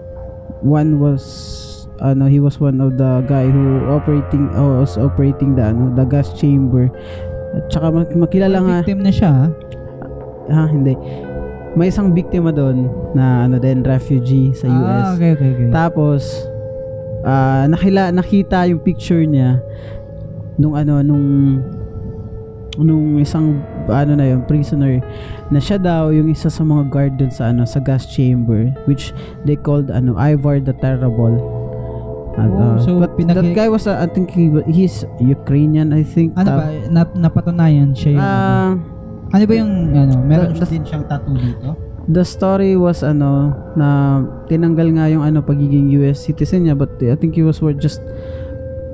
one was, ano, he was one of the guy who operating, uh, was operating the, ano, the gas chamber. At saka mak- makilala nga, victim na siya. ah. ha, hindi. May isang biktima doon na, ano din, refugee sa US. Ah, okay, okay, okay. Tapos ah nakila nakita yung picture niya nung ano nung nung isang ano na yung prisoner na siya daw yung isa sa mga guard dun sa ano sa gas chamber which they called ano Ivar the Terrible. At, Oh, ah, so but pinag- that guy was uh, I think he, he's Ukrainian I think. Ano ba, nap, napatunayan siya yung... Ah, ano ba yung, ano, meron the- din siyang tattoo dito? the story was ano na tinanggal nga yung ano pagiging US citizen niya but I think he was were just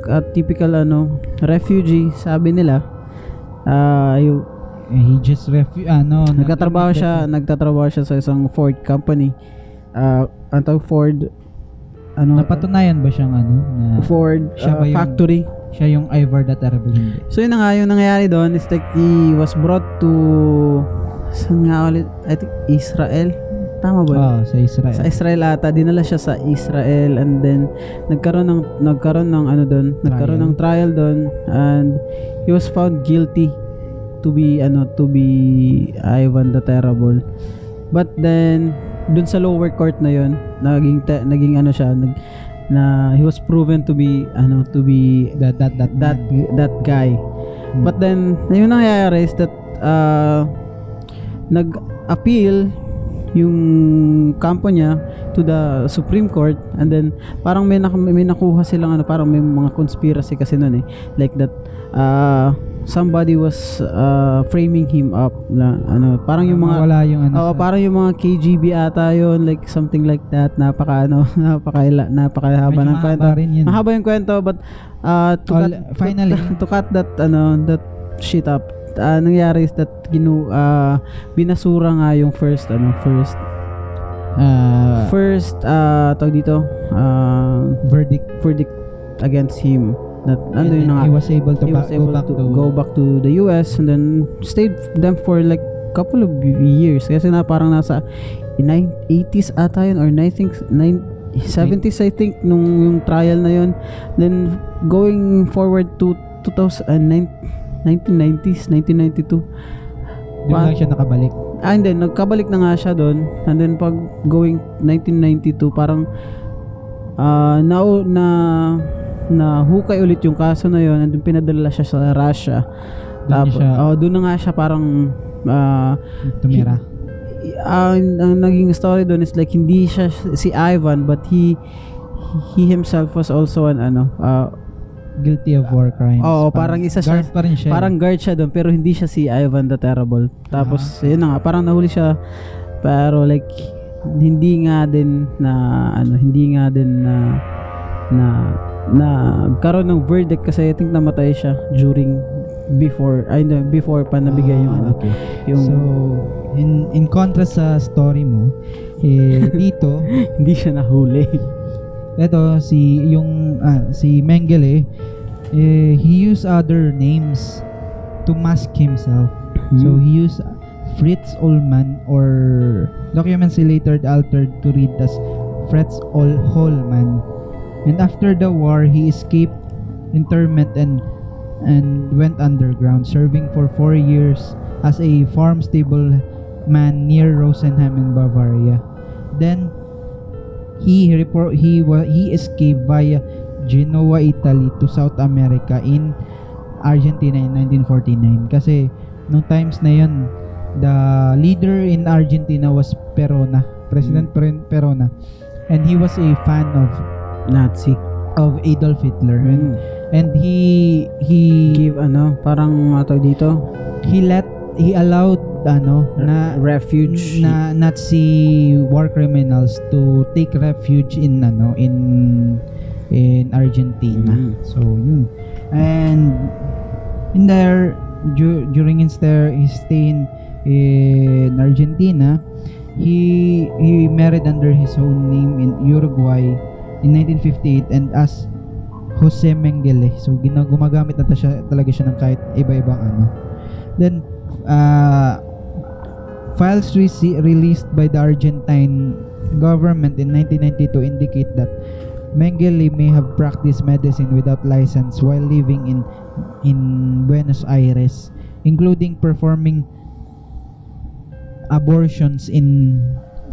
a typical ano refugee sabi nila ah yung Eh, he just refu... Ano, na- nagtatrabaho siya nagtatrabaho siya sa isang Ford company. Ah ang tawag Ford ano? Napatunayan ba siyang ano, na Ford Siya ba yung- factory. siya yung Ivar the Terrible hindi? so yun na nga yung nangyari doon is like he was brought to saan nga ulit? I think Israel. Tama ba? Yun? Oh, sa Israel. Sa Israel ata, dinala siya sa Israel and then nagkaroon ng nagkaroon ng ano doon, nagkaroon ng trial doon and he was found guilty to be ano to be Ivan the Terrible. But then doon sa lower court na yon, naging te- naging ano siya, nag na he was proven to be ano to be that, that, that, that that guy. Hmm. But then, yung nangyayari is that uh, nag-appeal yung kampo niya to the Supreme Court and then parang may, nak- may nakuha silang ano parang may mga conspiracy kasi noon eh like that uh, somebody was uh, framing him up na ano parang yung mga Wala yung ano. Sa- parang yung mga KGB ata yun, like something like that. Napaka ano, napaka napakahaba ng kwento. mahaba rin yun. Mahaba yung kwento but uh, to All- cut, finally. to, to cut that ano that shit up. Uh, nangyari is that ginu uh, binasura nga yung first ano first Ah, first uh, tawag dito uh, verdict. verdict against him that ano And yun then na nga? he was able to he ba- was go able back to, to, go back to the US and then stayed them for like couple of years. Kasi na parang nasa in nine- 80s ata yun or I think nine- 70s I think nung yung trial na yun. Then going forward to 2000 uh, nine- 1990s 1992 Doon lang siya nakabalik. Ah, and then, nagkabalik na nga siya doon. And then, pag going 1992, parang ah na, na na hukay ulit yung kaso na yon and pinadala siya sa Russia. Siya oh, doon na nga siya parang ah, tumira. ang, ang naging story doon is like hindi siya si Ivan but he he himself was also an ano ah, Guilty of war crimes. Oo, parang isa siya- guard pa rin siya. Parang guard siya doon pero hindi siya si Ivan the Terrible. Tapos yun na nga parang nahuli siya pero like hindi nga din na ano hindi nga din na na na karon ng verdict kasi I think namatay siya during before ay no, before pa nabigay yung Ah, ano okay. yung So, in in contrast sa story mo, eh, dito, hindi siya nahuli. eto si yung ah, si Mengele eh, he used other names to mask himself. So Hmm. he used Fritz Ullman or documents he later altered to read as Fritz Ol Holman. And after the war, he escaped internment and and went underground, serving for four years as a farm stable man near Rosenheim in Bavaria. Then he report he he escaped via Genoa, Italy to South America in Argentina in 1949 kasi nung times na yun the leader in Argentina was Perona, President Per- Perona, and he was a fan of Nazi. of Adolf Hitler, and, Mm. and he he Give ano, parang tawag dito, he let he allowed ano na refuge. na Nazi war criminals to take refuge in ano in in Argentina. Mhm. So yun. And in there du- during his there his stay in, in Argentina, he he married under his own name in Uruguay in 1958 and as Jose Mengele. So gina gumagamit na siya talaga siya ng kahit iba-ibang ano. Then uh, files rece- released by the Argentine government in 1992 indicate that Mengele may have practiced medicine without license while living in in Buenos Aires, including performing abortions in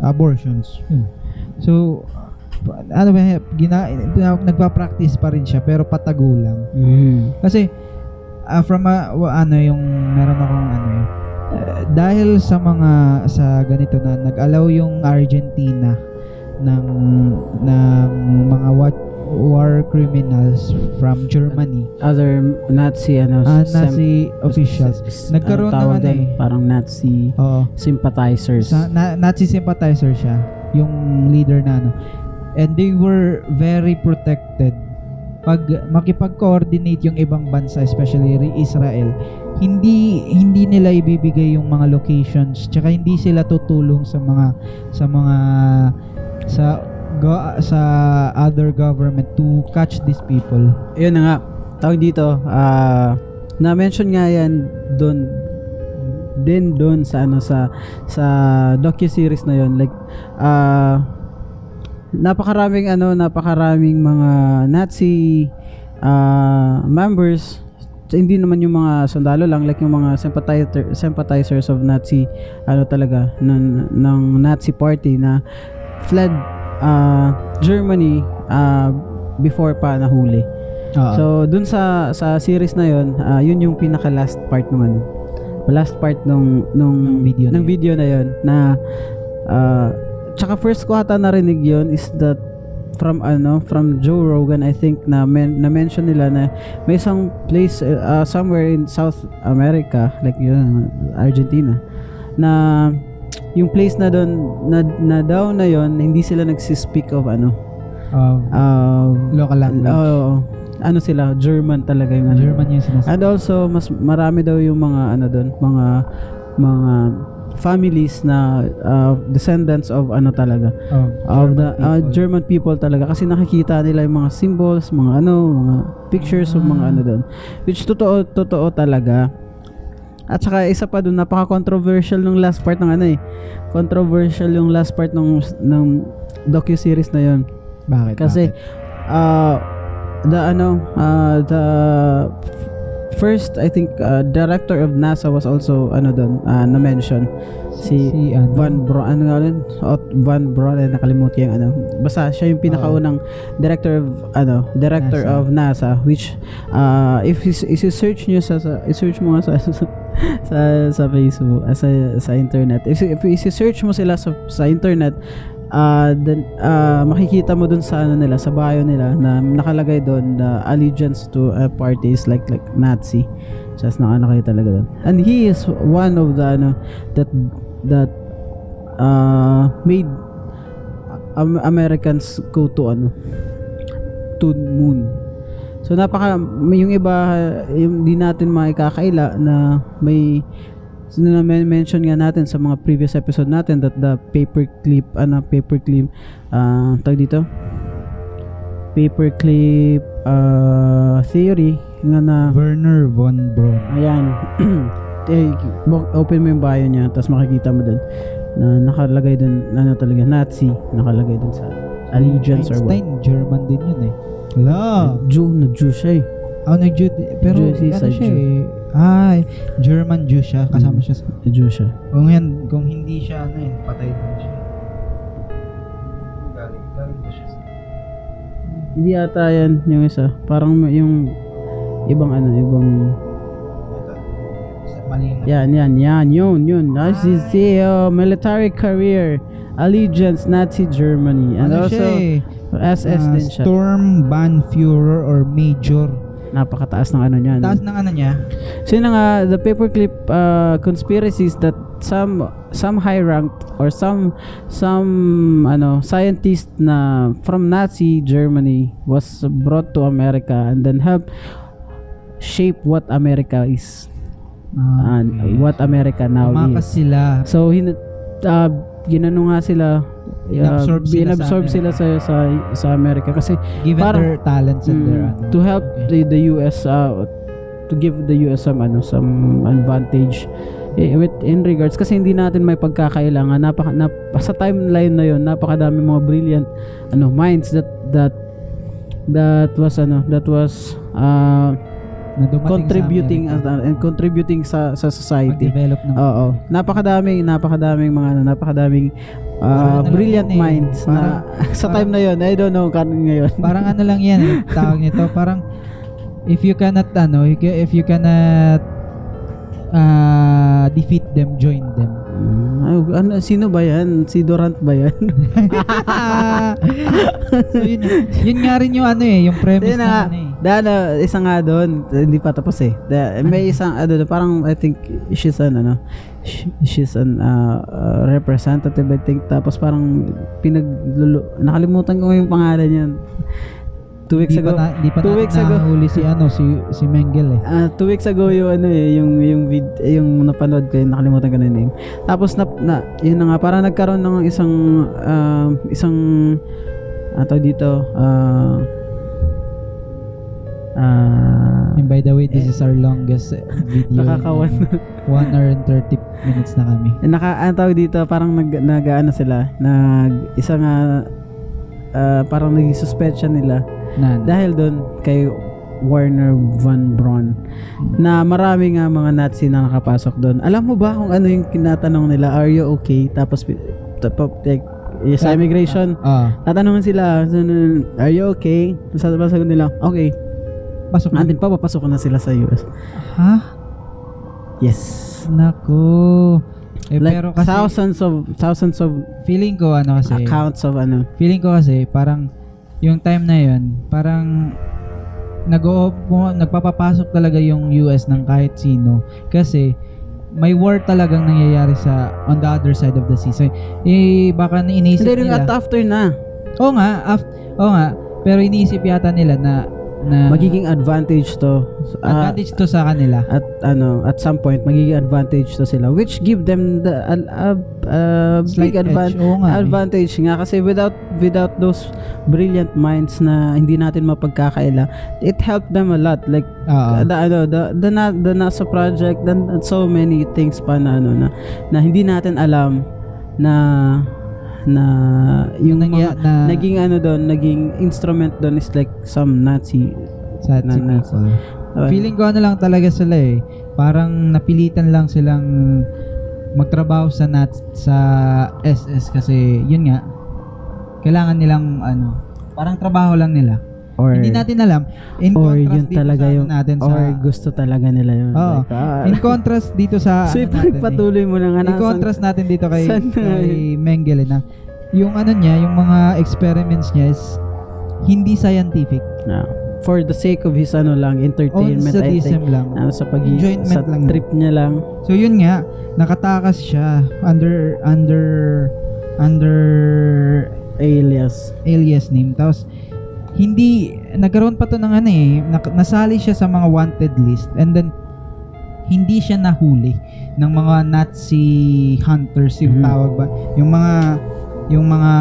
abortions. Yun. So ano ba gina, nagpa-practice pa rin siya pero patago lang. Mm. Kasi ah, from a, ano yung meron akong ano eh, dahil sa mga sa ganito na nag-allow yung Argentina ng ng mga wa- war criminals from Germany. Other Nazi ano, sem- Nazi officials. s- Nagkaroon ano doon? eh. Parang Nazi Oo. sympathizers. Sa, na, Nazi sympathizer siya, yung leader na ano. And they were very protected. Pag makipag-coordinate yung ibang bansa, especially Israel, hindi hindi nila ibibigay yung mga locations, tsaka hindi sila tutulong sa mga sa mga sa go- sa other government to catch these people. Yun na nga. Tawag dito, ah na-mention nga yan doon din doon sa ano sa sa docu-series na yon like ah napakaraming ano napakaraming mga Nazi ah, members hindi naman yung mga sundalo lang like yung mga sympathizer, sympathizers of Nazi ano talaga ng, ng Nazi party na fled ah, Germany ah, before pa nahuli. Oo. So, dun sa sa series na 'yon, ah, yun yung pinaka last part naman. Last part nung nung Ng video na ng yun. video na 'yon na ah, tsaka first ko ata narinig 'yon is that from ano from Joe Rogan I think na men, na mention nila na may isang place uh, somewhere in South America like yun Argentina na yung place na doon na, na daw na yon hindi sila nagsi-speak of ano Uh, uh, local language. Oo. ano sila, German talaga yung ano. German yung sinasabi. And also mas marami daw yung mga ano doon, mga mga families na uh, descendants of ano talaga Oh, of the uh, people. German people talaga kasi nakikita nila yung mga symbols, mga ano, mga pictures of mga Ah. ano doon. Which totoo totoo talaga. At saka isa pa doon napaka-controversial nung last part ng ano eh. Controversial yung last part ng ng docu-series na 'yon. Bakit? Kasi bakit? uh, the ano uh, the first I think uh, director of NASA was also ano doon uh, na mention si, si ano? Van Braun ano nga yun? Ot Van Braun eh, nakalimutan yung ano basta siya yung pinakaunang director of ano director NASA. of NASA which uh, if is search nyo sa, sa i-search mo nga sa sa sa Facebook ah, sa sa internet if if i-search mo sila sa sa internet uh, then uh, makikita mo dun sa ano nila sa bio nila na nakalagay doon the allegiance to a party is like like Nazi. Just nakalagay talaga doon and he is one of the ano that that uh, made Am- Americans go to ano to moon. So napaka yung iba yung di natin maikakaila na may na mention nga natin sa mga previous episode natin that the paperclip ano paperclip ah tawag dito paperclip ah theory nga na Werner von Braun. Ayan. eh, open mo yung bio niya, tapos makikita mo dun na nakalagay dun, ano talaga, Nazi, nakalagay dun sa allegiance or what. Einstein, German din yun eh. Wala. Jew, na Jew siya eh. Oh, nag-Jew. Pero Jew, si ano siya Jew. eh. Ay, German Jew siya. Kasama Mm. siya sa... Jew siya. Kung, yan, kung hindi siya, ano eh, patay din siya. Galing, galing ba siya sa... Hindi ata yan yung isa. Parang yung ibang ano, ibang... Yun. Yan, yan, yan, yun, yun. That's his uh, military career. Allegiance, Nazi Germany. And Ano also, siya eh? SS Ah, din siya. Sturmbannführer or Major. Napakataas ng ano niyan. Taas ng ano niya? So yun nga, the paperclip uh, conspiracies that some some high ranked or some some ano scientist na from Nazi Germany was brought to America and then help shape what America is Ah, and what America now Tumakas is. sila. So hin uh, ginano nga sila uh, Inabsorb sila sa inabsorb America. sila sa sa sa America kasi Given parang- their talents and their Mm, ano. to help Okay. the, the US uh, to give the US some ano some advantage eh, with in regards kasi hindi natin may pagkakailangan napaka nap, sa timeline na yon napakadami mga brilliant ano minds that that that was ano that was uh, na dumating contributing sa uh, and contributing sa sa society Pag-develop ng Oo. Napakadaming, napakadaming mga ano, napakadaming uh, Parang ano brilliant yan eh. minds na sa time na yon I don't know kan ngayon. parang ano lang yan eh, tawag nito parang if you cannot ano if you cannot uh, defeat them join them ay, ano, sino ba yan? Si Durant ba yan? so yun, yun nga rin yung ano eh yung premise Yun na na ano eh Da, ano, isa nga doon, hindi pa tapos eh. Da, may isang, ano, parang, I think, she's an, ano, sh- she's an uh, uh, representative, I think. Tapos parang, pinaglulu, nakalimutan ko yung pangalan niyan. Two weeks Di pa, ago. na, di pa two weeks ago. nahuli si ano si si Mengel eh Ah, two weeks ago yung ano eh, yung yung vid, eh, yung napanood ko, yung nakalimutan ko na yung name. Tapos na, na yun na nga, parang nagkaroon ng isang ah, isang ato dito ah ah and by the way this is our longest eh, video nakakawan. 1 hour and 30 minutes na kami Naka ang tawag dito, parang nag nag-ano sila, nag isa nga ah, parang naging suspension nila na, dahil doon kay Warner Van Braun na marami nga mga Nazi na nakapasok doon. Alam mo ba kung ano yung kinatanong nila? Are you okay? Tapos pi- tap- like, sa immigration, ah tatanungin sila, are you okay? Sabi sagot nila, okay. pasok na Andin pa, papasok na sila sa US. ha Yes. nako eh, like pero kasi thousands of thousands of feeling ko ano kasi accounts of ano. feeling ko kasi parang yung time na yun parang nag nagpapapasok talaga yung US ng kahit sino kasi may war talagang nangyayari sa on the other side of the sea. So, eh, baka na iniisip Hindi nila. at after na. Oo nga, af- oo nga, pero iniisip yata nila na na Magiging advantage to. ah, advantage to sa kanila. at ano at some point magiging advantage to sila which give them the a Slight big advan- eh. advantage nga kasi without without those brilliant minds na hindi natin mapagkakaila it helped them a lot like Oo. the ano the the, na, the NASA project then so many things pa na ano na, na hindi natin alam na na yung Nangya- mga, na- naging ano doon naging instrument doon is like some Nazi sa na- si na- people. uh, Feeling ko ano lang talaga sila eh. Parang napilitan lang silang magtrabaho sa nat sa SS kasi yun nga kailangan nilang ano parang trabaho lang nila. Or Hindi natin alam. In or contrast yun talaga yung natin sa or gusto talaga nila yun Oo. like, ah, in contrast dito sa so ano ipagpatuloy mo na nga In contrast natin dito kay, kay Mengele na yung ano niya, yung mga experiments niya is hindi scientific. Ah, for the sake of his ano lang entertainment Oh, I think lang. ah, sa pag sa lang. trip niya lang So yun nga, nakatakas siya under under under alias alias name. Tapos hindi nagkaroon pa to ng ano eh, nasali siya sa mga wanted list and then hindi siya nahuli ng mga Nazi hunters yung Mhm. tawag ba yung mga yung mga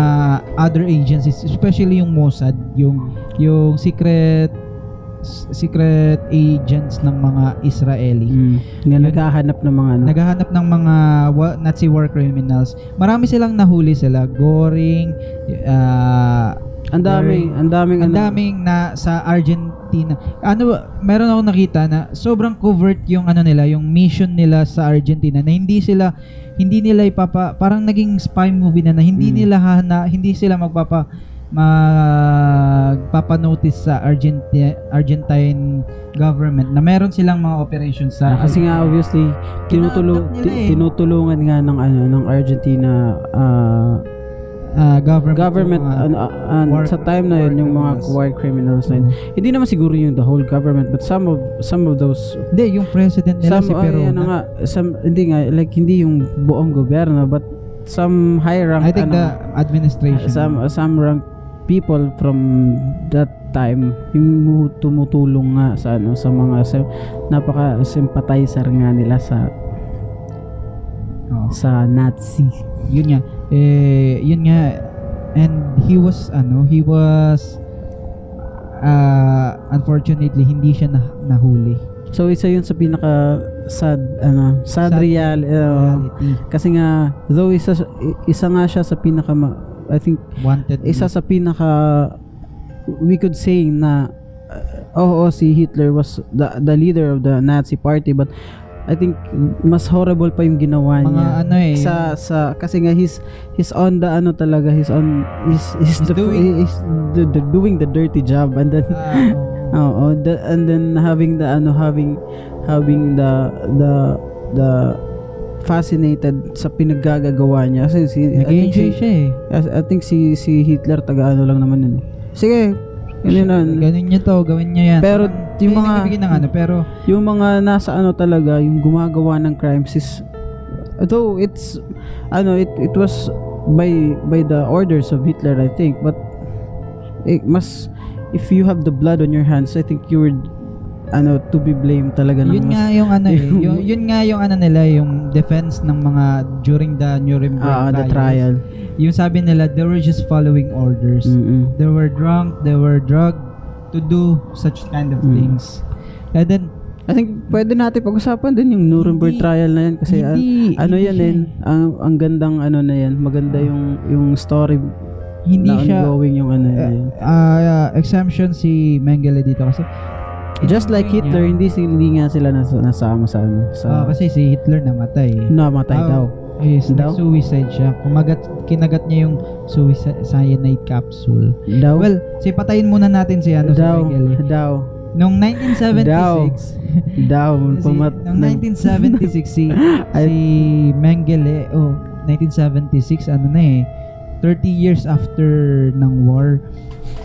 other agencies especially yung Mossad yung yung secret secret agents ng mga Israeli mm. nga naghahanap ng mga ano naghahanap ng mga wa- Nazi war criminals. Marami silang nahuli sila. Goring, ah, ang daming ang daming ang ano daming na sa Argentina. Ano, meron ako nakita na sobrang covert yung ano nila, yung mission nila sa Argentina na hindi sila hindi nila ipapa parang naging spy movie na na hindi Mm. nila hana, hindi sila magpapa magpapanotice sa Argenti- Argentine government na meron silang mga operations sa Ah, kasi nga obviously tinutulong nila eh. tinutulungan nga ng ano ng Argentina ah, ah, government, government mga- ah, war- sa time na yun yung mga criminals. war criminals na yun. Hindi naman siguro yung the whole government but some of some of those Hindi, yung president nila some si Perona. ano nga some hindi nga like hindi yung buong gobyerno but some high rank I think ano, the administration. some some rank people from that time yung mu- tumutulong nga sa ano sa mga sa, napaka sympathizer nga nila sa Oo. sa Nazi. yun nga eh yun nga. And he was ano he was uh, unfortunately hindi siya na, nahuli. So isa yun sa pinaka sad ano sad, Sad real uh, reality. Kasi nga though isa isa nga siya sa pinaka I think wanted isa sa pinaka we could say na uh, oo si Hitler was the, the leader of the Nazi party but I think mas horrible pa yung ginawa mga niya ano eh sa sa kasi nga he's he's on the ano talaga he's on he's, he's, He's the, doing- he's the, the doing the dirty job and then ah, Oo, oo. the, and then having the ano having having the the the fascinated sa pinaggagawa niya kasi si I think nag-enjoy si, siya eh I- I think si si Hitler taga ano lang naman yun eh. Sige, ganun na. ganun niya to gawin niya yan Pero yung mga- nagbibigay ng ano pero Yung mga nasa ano talaga, yung gumagawa ng crimes is though it's ano it it was by by the orders of Hitler I think but eh, mas if you have the blood on your hands I think you would ano to be blamed talaga ng yun mas- nga yung ano eh yung- yun, nga yung ano nila yung defense ng mga during the Nuremberg Ah, the trials. trial. yung sabi nila they were just following orders Mm-mm. they were drunk they were drugged to do such kind of Mm. things and then I think pwede natin pag-usapan din yung Nuremberg Hindi- trial na yan kasi an- hindi, ano hindi yan din ang, ang gandang ano na yan maganda yung yung story hindi na siya ongoing yung ano na yan. ah, exemption si Mengele dito kasi Just like Niya. Hitler, hindi si- hindi nga sila nas, nasama sa ano Ah, sa kasi si Hitler namatay namatay Ah, daw. Is Daw? suicide siya. Kumagat kinagat niya yung suicide cyanide capsule. Daw. Well, si patayin muna natin si ano daw. si Mengele. Daw. Noong 1976, Daw. si, Pumat. noong 1976 si, si Mengele, oh, 1976 ano na eh, 30 years after ng war,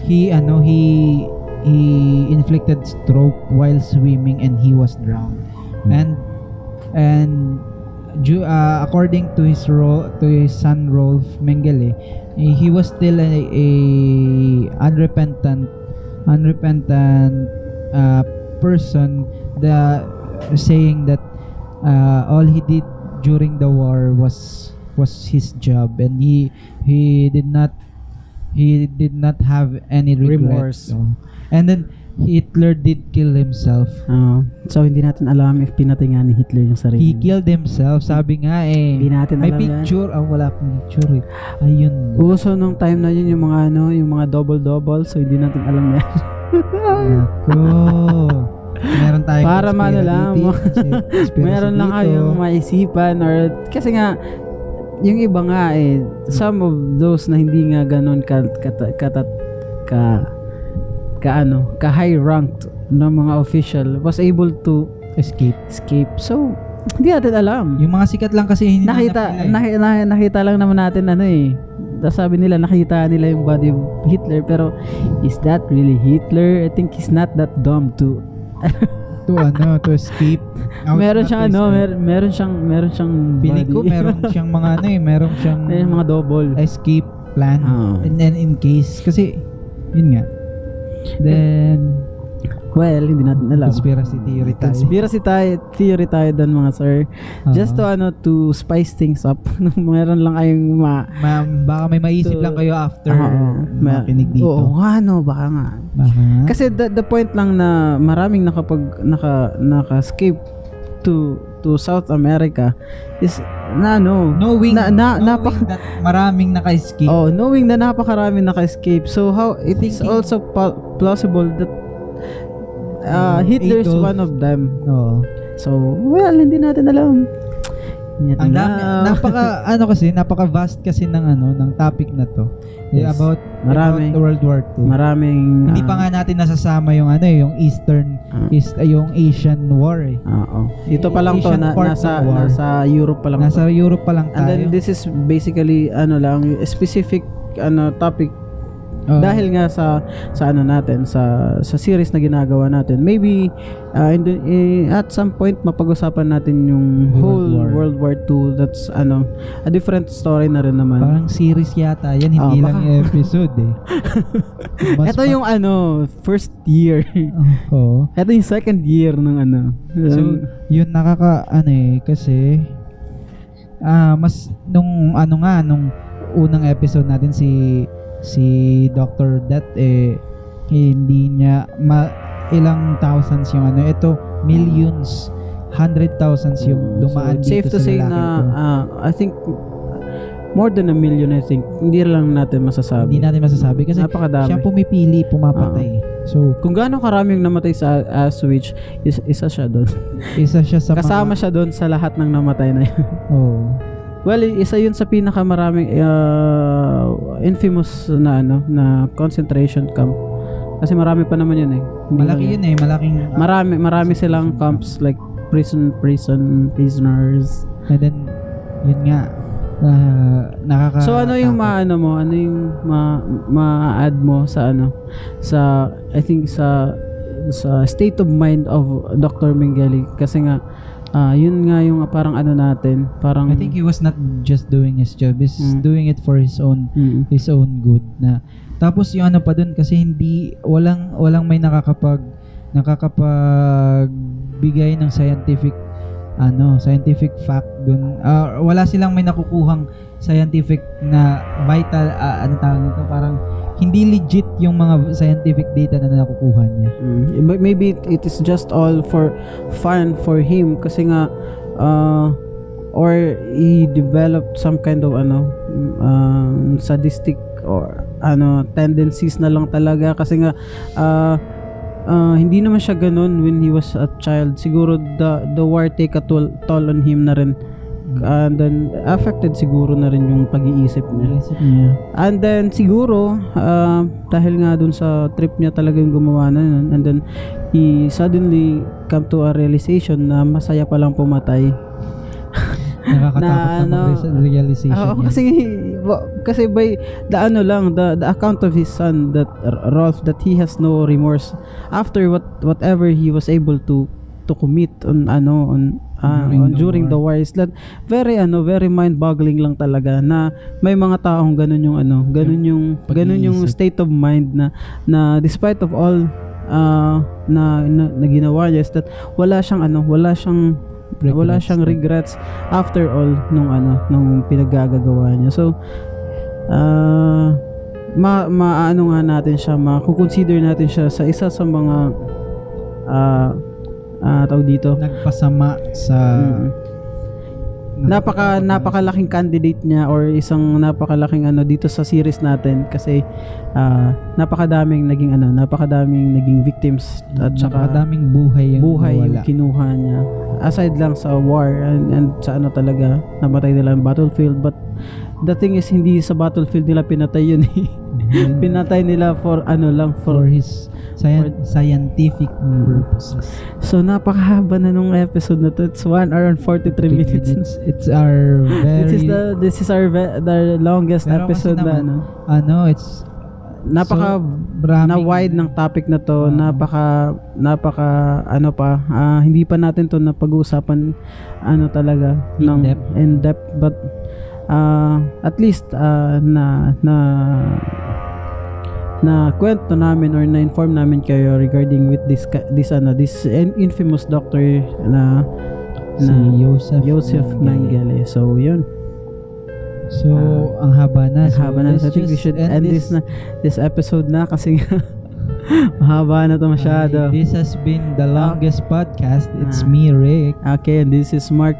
he ano he he inflicted stroke while swimming and he was drowned. Hmm. And and ju- uh, according to his ro- to his son Rolf Mengele, eh, he was still a, a unrepentant unrepentant uh, person the saying that uh, all he did during the war was was his job and he he did not he did not have any regrets Remorse. So, and then Hitler did kill himself Ah, so hindi natin alam if pinatay nga ni Hitler yung sarili. He killed himself. Sabi nga eh. Hindi natin May alam yan. picture. Ah, wala pang picture eh. Ayun. Uso nung time na yun yung mga ano, yung mga double-double so hindi natin alam yan. Nako. Meron tayong Para maano lang, Meron lang kayong maisipan or kasi nga yung iba nga eh some of those na hindi nga ganun ka ka ka, ka, ka ano ka high ranked ng mga official was able to escape. escape so hindi natin alam Yung mga sikat lang kasi hindi nakita nila eh. na- nakita lang naman natin ano eh sabi nila nakita nila yung body of Hitler pero is that really Hitler I think he's not that dumb to to ano, to escape. Out meron na siyang ano mer- meron siyang meron siyang Feeling ko meron siyang mga ano eh, meron siyang Ayun, mga double escape plan. Oo. And then in case, kasi, yun nga. Then, well hindi natin alam conspiracy theory tayo. Conspiracy tayo, theory tayo doon mga sir. Just to ano to spice things up. Meron lang kayong ma Ma- baka may maisip To- lang kayo after ma- makinig dito. Oo nga no, baka nga. Baka. Kasi the, the point lang na maraming nakapag naka naka-escape to to South America is na ano, knowing, na, na, knowing napak- that maraming naka-escape. Oh, knowing na napakarami naka-escape. So how it is Thinking- also pa- plausible that uh, Hitler is one of them. Oo. So, well, hindi natin alam. Ang dami, napaka ano kasi, napaka vast kasi ng ano, ng topic na to. Eh, Yes. About Maraming- about World War II. Maraming... Hindi ah, pa nga natin nasasama yung ano, eh, yung Eastern ah, is uh, yung Asian War eh. Oo. Ito pa lang to, Asian na, part nasa, nasa Europe pa lang. Nasa Europe pa lang And then tayo. this is basically ano lang specific ano topic Oo. dahil nga sa sa ano natin sa sa series na ginagawa natin. Maybe uh, in the- eh, at some point mapag-usapan natin yung World whole War. World War II. That's ano a different story na rin naman. parang series yata yan, hindi Ah, lang baka- episode eh. Mas Ito yung ano first year. Oo. Ito yung second year ng ano. So, yun nakaka ano eh kasi ah mas nung ano nga nung unang episode natin si si Dr. Det eh hindi niya ma, ilang thousands yung ano ito millions hundred thousands yung dumaan so, it's safe dito to sa say na to. ah, I think more than a million I think. Hindi lang natin masasabi. hindi natin masasabi kasi Napakadami. siya pumipili pumapatay so Kung gaano karaming namatay sa Auschwitz, is, isa siya doon. isa siya sa Kasama mga, siya doon sa lahat ng namatay na yun. oh, well, isa yun sa pinakamaraming uh, infamous na ano na concentration camp. Kasi marami pa naman yun eh. Hindi malaki yun eh malaking Marami marami silang camps like prison prison prisoners. And then, yun nga, uh, nakaka... So ano yung maano mo? Ano yung ma ma-add mo sa ano sa I think sa sa state of mind of Dr. Mengele kasi nga ah, yun nga yung parang ano natin, parang I think he was not just doing his job, he's Mm. doing it for his own Mm. his own good na tapos yung ano pa dun kasi hindi walang walang may nakakapag nakakapag bigay ng scientific ano scientific fact dun Ah, wala silang may nakukuhang scientific na vital ah, ano tawag nito parang hindi legit yung mga scientific data na nakukuha niya. Mm. Maybe it- it is just all for fun for him kasi nga uh, or he developed some kind of ano um, sadistic or ano tendencies na lang talaga kasi nga uh, uh, hindi naman siya ganun when he was a child. Siguro the the war take a toll, toll on him na rin and then affected siguro na rin yung pag-iisip niya. Niya. And then siguro uh, dahil nga dun sa trip niya talaga yung gumawa na yun and then he suddenly come to a realization na masaya palang pumatay. nakakatakot Na, na, ano, realization Oo, niya. kasi kasi by the ano lang the, the account of his son that Rolf that he has no remorse after what whatever he was able to to commit on ano on ah, During on the during war. the war is that very ano very mind-boggling lang talaga na may mga taong ganun yung ano ganun yung ganun yung state of mind na na despite of all ah, na, na, na ginawa niya is that wala siyang ano wala siyang wala Regrets. siyang regrets after all nung ano nung pinaggagawa niya so ah ma maano nga natin siya ma-consider natin siya sa isa sa mga ah ah tawag dito nagpasama sa Mm. napaka napakalaking candidate niya or isang napakalaking ano dito sa series natin kasi ah napakadaming naging ano napakadaming naging victims at saka napakadaming buhay yung buhay yung nawala. kinuha niya aside lang sa war and, and sa ano talaga namatay nila yung battlefield but the thing is hindi sa battlefield nila pinatay yun eh. Mhm. pinatay nila for ano lang for for his scien- scientific Mm. purposes. so napakahaba na nung episode na to it's 1 hour and 43 minutes It's, it's our very this is the this is our ve- the longest Pero episode na ano ano, it's napaka maraming- na wide ng topic na to Oo. napaka napaka ano pa ah, hindi pa natin to na pag-uusapan ano talaga In ng depth. in depth but ah, at least ah, na na na kwento namin or na-inform namin kayo regarding with this this ano this in- infamous doctor na si na Joseph, Joseph Mengele. So, yun. So, ang haba na. Ang So, haba na. I think we should end this na this episode na kasi nga mahaba na to masyado. Okay, this has been the longest podcast. It's Ah. me, Rick. Okay, and this is Mark.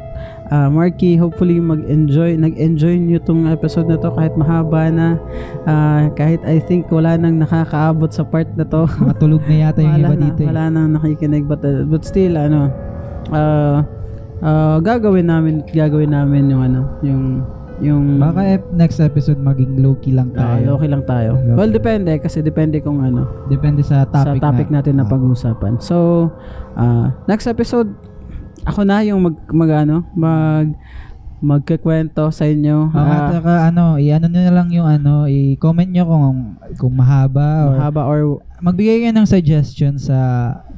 Uh, Marky, hopefully mag-enjoy, nag-enjoy nyo tong episode na to kahit mahaba na. Ah, kahit I think wala nang nakakaabot sa part na to. Matulog na yata yung iba na, dito. eh. wala nang nakikinig but, uh, but still ano uh, ah, gagawin namin gagawin namin yung ano, yung yung Baka ep- next episode maging low-key lang ah, tayo. okay lang tayo. Okay. Well, depende kasi depende kung ano Depende sa topic, sa topic natin na pag-uusapan. So, ah, next episode ako na yung mag, mag ano, mag magkikwento sa inyo. Ah, Ah, saka ano, i-ano nyo na lang yung ano, i-comment nyo kung kung mahaba or mahaba or magbigay kayo ng suggestion sa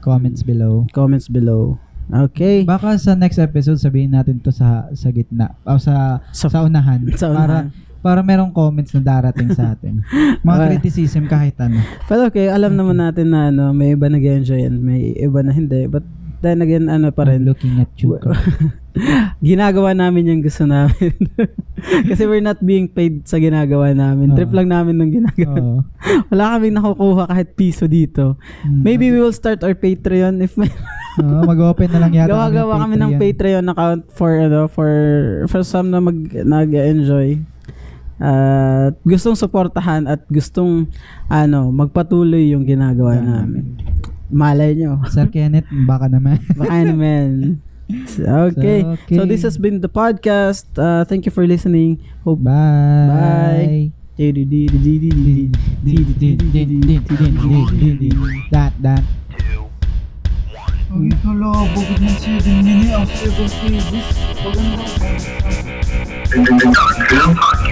comments below. comments below. Okay. Baka sa next episode sabihin natin to sa sa gitna o sa Sa- sa unahan sa para unahan. para merong comments na darating sa atin. Mga Okay. criticism kahit ano. Pero okay, alam naman natin na ano, may iba nag-enjoy yan, may iba na hindi. But then again, ano pa rin, I'm looking at you. ginagawa namin yung gusto namin. Kasi we're not being paid sa ginagawa namin. Trip lang namin ng ginagawa. Wala kaming nakukuha kahit piso dito. Mm. Maybe we will start our Patreon if may Oo, mag-open na lang yata gawa-gawa kami ng Patreon account for ano for for some na mag nag-enjoy. At gustong suportahan at gustong ano magpatuloy yung ginagawa Yeah. namin. Malay nyo. Sir Kenneth, baka naman. Baka naman. So, okay. So, So, okay. this has been the podcast. Uh, thank you for listening. Hope Bye. That, that. Ay, hala, bukod ng 7 minutes after 7 pages. Pag ano The Dark Room Podcast.